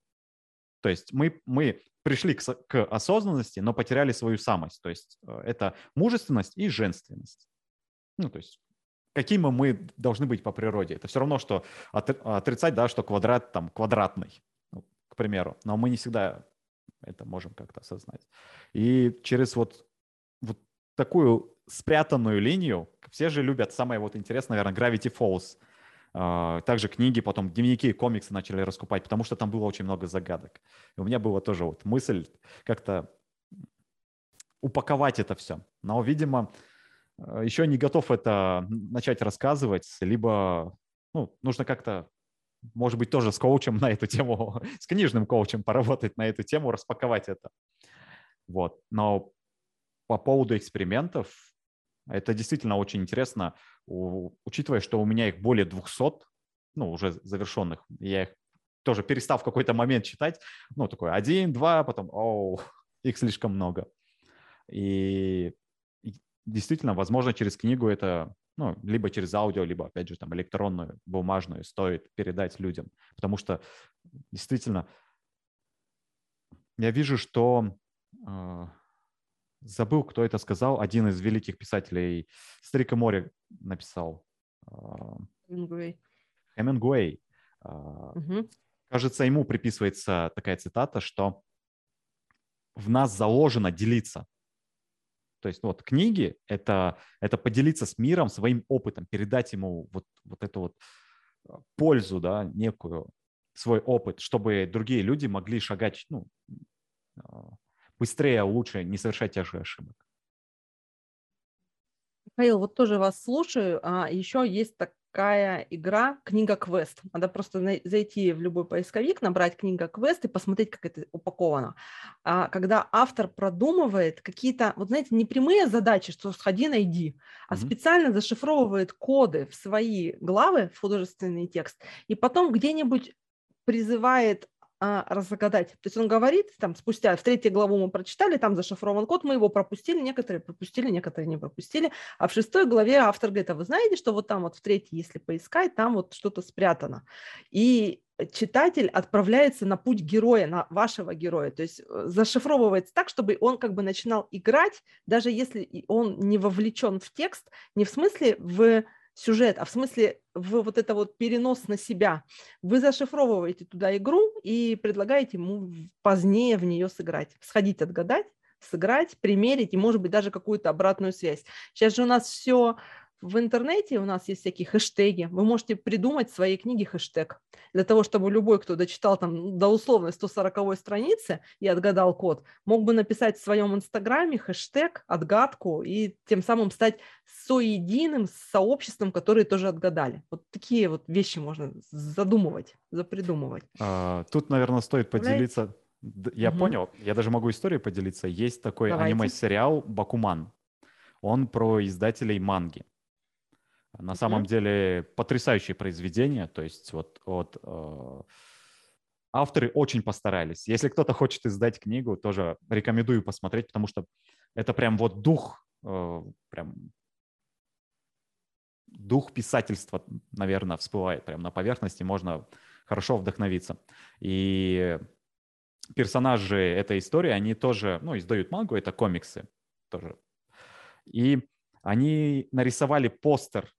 То есть мы, мы пришли к, к осознанности, но потеряли свою самость. То есть э, это мужественность и женственность. Ну, то есть какими мы должны быть по природе. Это все равно, что отри- отрицать, да, что квадрат там квадратный, ну, к примеру. Но мы не всегда это можем как-то осознать. И через вот, вот такую спрятанную линию, все же любят, самое вот интересное, наверное, Gravity Falls. А, Также книги, потом дневники, комиксы начали раскупать, потому что там было очень много загадок. И у меня была тоже вот мысль как-то упаковать это все. Но, видимо, еще не готов это начать рассказывать, либо ну, нужно как-то, может быть, тоже с коучем на эту тему, с книжным коучем поработать на эту тему, распаковать это. Вот. Но по поводу экспериментов, это действительно очень интересно, учитывая, что у меня их более 200, ну, уже завершенных. Я их тоже перестал в какой-то момент читать. Ну, такой один, два, потом, оу, их слишком много. И действительно, возможно, через книгу это, ну, либо через аудио, либо, опять же, там, электронную, бумажную стоит передать людям. Потому что действительно, я вижу, что э, забыл, кто это сказал, один из великих писателей, Старик и море написал, э, Хемингуэй. Хемингуэй. Мгм. кажется, ему приписывается такая цитата, что в нас заложено делиться. То есть ну, вот книги это, это поделиться с миром своим опытом, передать ему вот, вот эту вот э, пользу, да, некую, свой опыт, чтобы другие люди могли шагать ну, э, быстрее, лучше, не совершать тех же ошибок. Михаил, вот тоже вас слушаю. А, еще есть такая игра «Книга Квест». Надо просто зайти в любой поисковик, набрать «Книга Квест» и посмотреть, как это упаковано. А, когда автор продумывает какие-то, вот знаете, не прямые задачи, что сходи, найди, а Мгм. специально зашифровывает коды в свои главы, в художественный текст, и потом где-нибудь призывает а, разгадать. То есть он говорит, там, спустя, в третьей главу мы прочитали, там зашифрован код, мы его пропустили, некоторые пропустили, некоторые не пропустили, а в шестой главе автор говорит, а вы знаете, что вот там вот в третьей, если поискать, там вот что-то спрятано. И читатель отправляется на путь героя, на вашего героя, то есть э, зашифровывается так, чтобы он как бы начинал играть, даже если он не вовлечен в текст, не в смысле в сюжет, а в смысле в вот это вот перенос на себя. Вы зашифровываете туда игру и предлагаете ему позднее в нее сыграть, сходить отгадать, сыграть, примерить и, может быть, даже какую-то обратную связь. Сейчас же у нас все в интернете, у нас есть всякие хэштеги. Вы можете придумать в своей книге хэштег для того, чтобы любой, кто дочитал там до условной 140 страницы и отгадал код, мог бы написать в своем инстаграме хэштег, отгадку и тем самым стать соединым с сообществом, которые тоже отгадали. Вот такие вот вещи можно задумывать, запридумывать. А, Тут, наверное, стоит поделиться. Я Мгм. понял, я даже могу историю поделиться. Есть такой Давайте. аниме-сериал «Бакуман». Он про издателей манги. На самом Мгм. деле потрясающее произведение. То есть вот, вот э, авторы очень постарались. Если кто-то хочет издать книгу, тоже рекомендую посмотреть, потому что это прям вот дух, э, прям дух писательства, наверное, всплывает прям на поверхности, можно хорошо вдохновиться. И персонажи этой истории, они тоже, ну, издают мангу, это комиксы тоже. И они нарисовали постер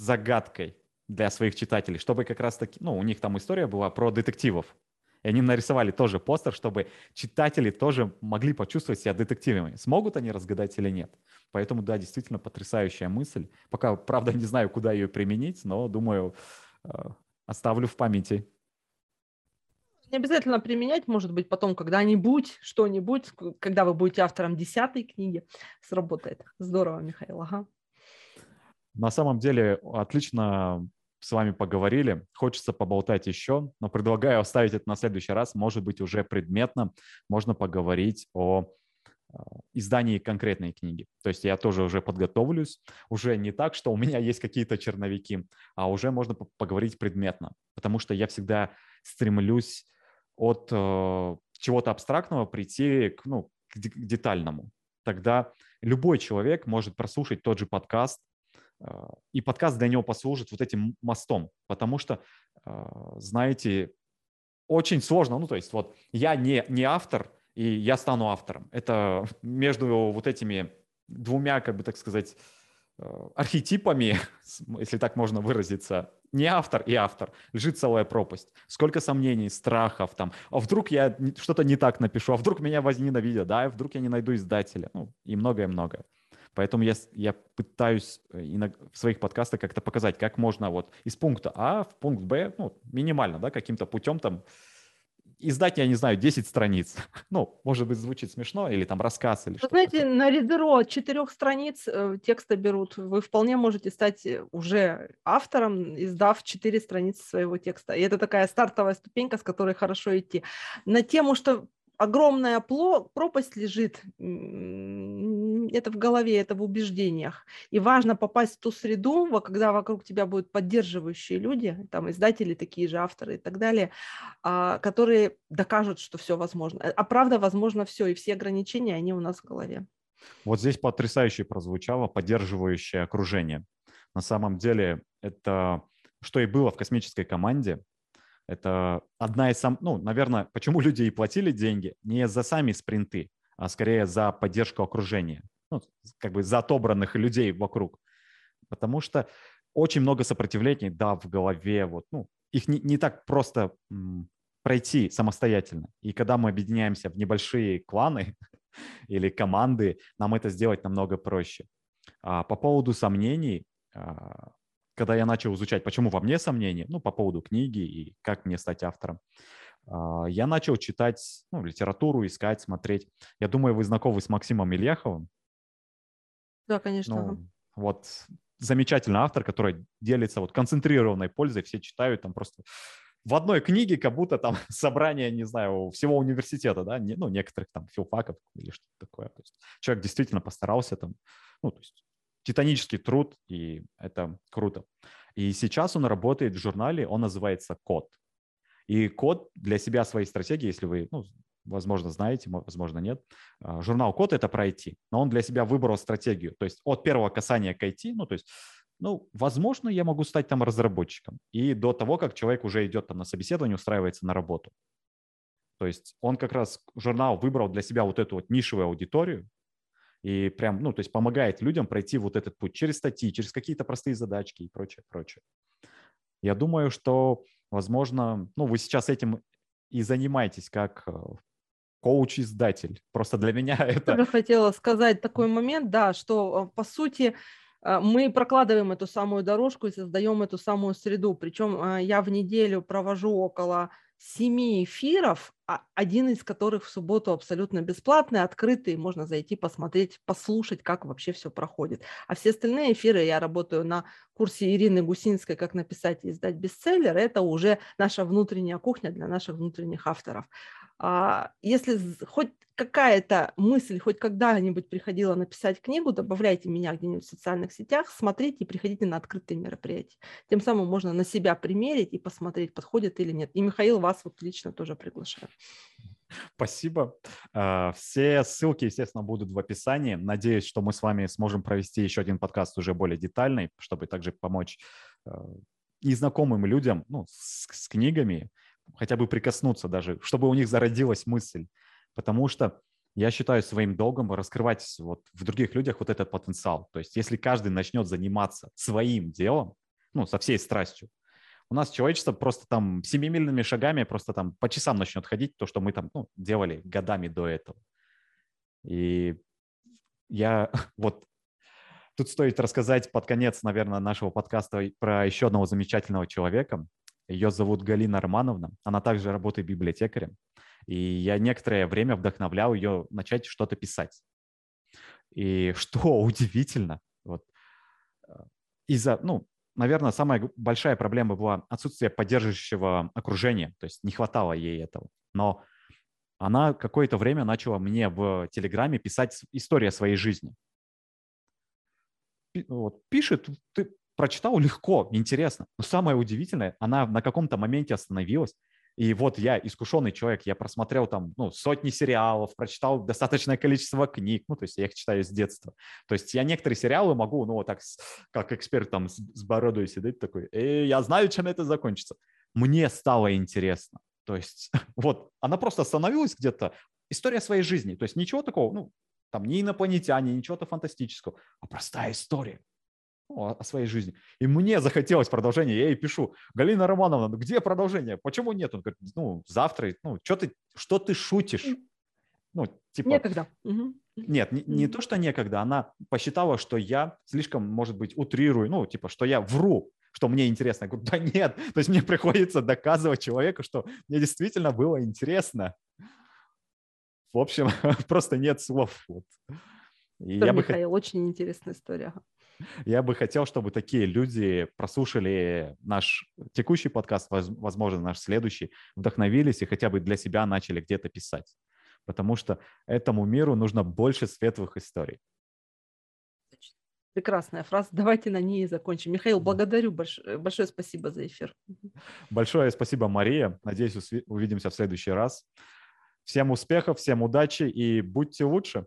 загадкой для своих читателей, чтобы как раз таки, ну, у них там история была про детективов. И они нарисовали тоже постер, чтобы читатели тоже могли почувствовать себя детективами. Смогут они разгадать или нет. Поэтому, да, действительно потрясающая мысль. Пока, правда, не знаю, куда ее применить, но думаю, э, оставлю в памяти. Не обязательно применять, может быть, потом когда-нибудь, что-нибудь, когда вы будете автором десятой книги, сработает. Здорово, Михаил, ага. На самом деле, отлично с вами поговорили. Хочется поболтать еще, но предлагаю оставить это на следующий раз. Может быть, уже предметно можно поговорить о а, издании конкретной книги. То есть я тоже уже подготовлюсь, уже не так, что у меня есть какие-то черновики, а уже можно поговорить предметно, потому что я всегда стремлюсь от э, чего-то абстрактного прийти к, ну, к детальному. Тогда любой человек может прослушать тот же подкаст, э, и подкаст для него послужит вот этим мостом, потому что, э, знаете, очень сложно, ну, то есть вот я не, не автор, и я стану автором. Это между вот этими двумя, как бы так сказать, э, архетипами, если так можно выразиться, не автор и автор, лежит целая пропасть. Сколько сомнений, страхов там. А вдруг я что-то не так напишу, а вдруг меня возненавидят, да, а вдруг я не найду издателя, ну, и многое-многое. Поэтому я, я пытаюсь э, в своих подкастах как-то показать, как можно вот из пункта А в пункт Б, ну, минимально, да, каким-то путем там издать, я не знаю, 10 страниц. Ну, может быть, звучит смешно, или там рассказ, или что Знаете, такое. на Ридеро от четырех страниц э, текста берут. Вы вполне можете стать э, уже автором, издав четыре страницы своего текста. И это такая стартовая ступенька, с которой хорошо идти. На тему, что огромная пропасть лежит, это в голове, это в убеждениях. И важно попасть в ту среду, когда вокруг тебя будут поддерживающие люди, там издатели такие же, авторы и так далее, а, которые докажут, что все возможно. А правда, возможно все, и все ограничения, они у нас в голове. Вот здесь потрясающе прозвучало поддерживающее окружение. На самом деле это что и было в космической команде, это одна из сам, ну, наверное, почему люди и платили деньги не за сами спринты, а скорее за поддержку окружения, ну, как бы за отобранных людей вокруг. Потому что очень много сопротивлений, да, в голове, вот, ну, их не, не так просто м, пройти самостоятельно. И когда мы объединяемся в небольшие кланы или команды, нам это сделать намного проще. А по поводу сомнений, а, когда я начал изучать, почему во мне сомнения, ну, по поводу книги и как мне стать автором, а, я начал читать ну, литературу, искать, смотреть. Я думаю, вы знакомы с Максимом Ильяховым. Да, конечно. Ну, вот замечательный автор, который делится вот концентрированной пользой, все читают там просто в одной книге, как будто там собрание, не знаю, всего университета, да, не, ну, некоторых там филфаков или что-то такое. То есть человек действительно постарался там, ну, то есть титанический труд, и это круто. И сейчас он работает в журнале, он называется «Код». И «Код» для себя своей стратегии, если вы, ну, возможно, знаете, возможно, нет, а, журнал «Код» — это про IT, но он для себя выбрал стратегию, то есть от первого касания к IT, ну, то есть ну, возможно, я могу стать там разработчиком. И до того, как человек уже идет там на собеседование, устраивается на работу. То есть он как раз, журнал выбрал для себя вот эту вот нишевую аудиторию, и прям, ну, то есть помогает людям пройти вот этот путь через статьи, через какие-то простые задачки и прочее, прочее. Я думаю, что, возможно, ну, вы сейчас этим и занимаетесь как э, коуч-издатель. Просто для меня это... Я хотела сказать такой момент, да, что э, по сути э, мы прокладываем эту самую дорожку и создаем эту самую среду. Причем я в неделю провожу около семи эфиров, а один из которых в субботу абсолютно бесплатный, открытый, можно зайти посмотреть, послушать, как вообще все проходит. А все остальные эфиры я работаю на курсе Ирины Гусинской «Как написать и издать бестселлер». Это уже наша внутренняя кухня для наших внутренних авторов. А, если хоть какая-то мысль хоть когда-нибудь приходила написать книгу, добавляйте меня где-нибудь в социальных сетях, смотрите и приходите на открытые мероприятия. Тем самым можно на себя примерить и посмотреть, подходит или нет. И Михаил вас вот лично тоже приглашаю. Спасибо. А, все ссылки, естественно, будут в описании. Надеюсь, что мы с вами сможем провести еще один подкаст уже более детальный, чтобы также помочь а, незнакомым людям ну, с, с книгами хотя бы прикоснуться даже, чтобы у них зародилась мысль. Потому что я считаю своим долгом раскрывать вот в других людях вот этот потенциал. То есть если каждый начнет заниматься своим делом, ну, со всей страстью, у нас человечество просто там семимильными шагами просто там по часам начнет ходить, то, что мы там ну, делали годами до этого. И я вот тут стоит рассказать под конец, наверное, нашего подкаста про еще одного замечательного человека. Ее зовут Галина Романовна. Она также работает библиотекарем. И я некоторое время вдохновлял ее начать что-то писать. И что удивительно, вот э, из-за, ну, наверное, самая большая проблема была отсутствие поддерживающего окружения, то есть не хватало ей этого. Но она какое-то время начала мне в Телеграме писать историю своей жизни. Пишет, ты прочитал легко, интересно. Но самое удивительное, она на каком-то моменте остановилась, и вот я, искушенный человек, я просмотрел там ну, сотни сериалов, прочитал достаточное количество книг, ну, то есть я их читаю с детства. То есть я некоторые сериалы могу, ну, вот так, как эксперт там с, с бородой сидеть такой, и я знаю, чем это закончится. Мне стало интересно. То есть вот она просто остановилась где-то, история своей жизни, то есть ничего такого, ну, там не инопланетяне, ничего-то фантастического, а простая история ну, о своей жизни. И мне захотелось продолжения, я ей пишу, Галина Романовна, ну где продолжение? Почему нет? Он говорит, ну, завтра, ну, что ты, что ты шутишь? Ну, типа... Некогда. Нет, не, не то, что некогда, она посчитала, что я слишком, может быть, утрирую, ну, типа, что я вру, что мне интересно. Я говорю, да нет, то есть мне приходится доказывать человеку, что мне действительно было интересно. В общем, просто нет слов. Вот. И я Михаил, бы... очень интересная история. Я бы хотел, чтобы такие люди прослушали наш текущий подкаст, возможно, наш следующий, вдохновились и хотя бы для себя начали где-то писать. Потому что этому миру нужно больше светлых историй. Прекрасная фраза. Давайте на ней и закончим. Михаил, благодарю. Большое, большое спасибо за эфир. Большое спасибо, Мария. Надеюсь, увидимся в следующий раз. Всем успехов, всем удачи и будьте лучше.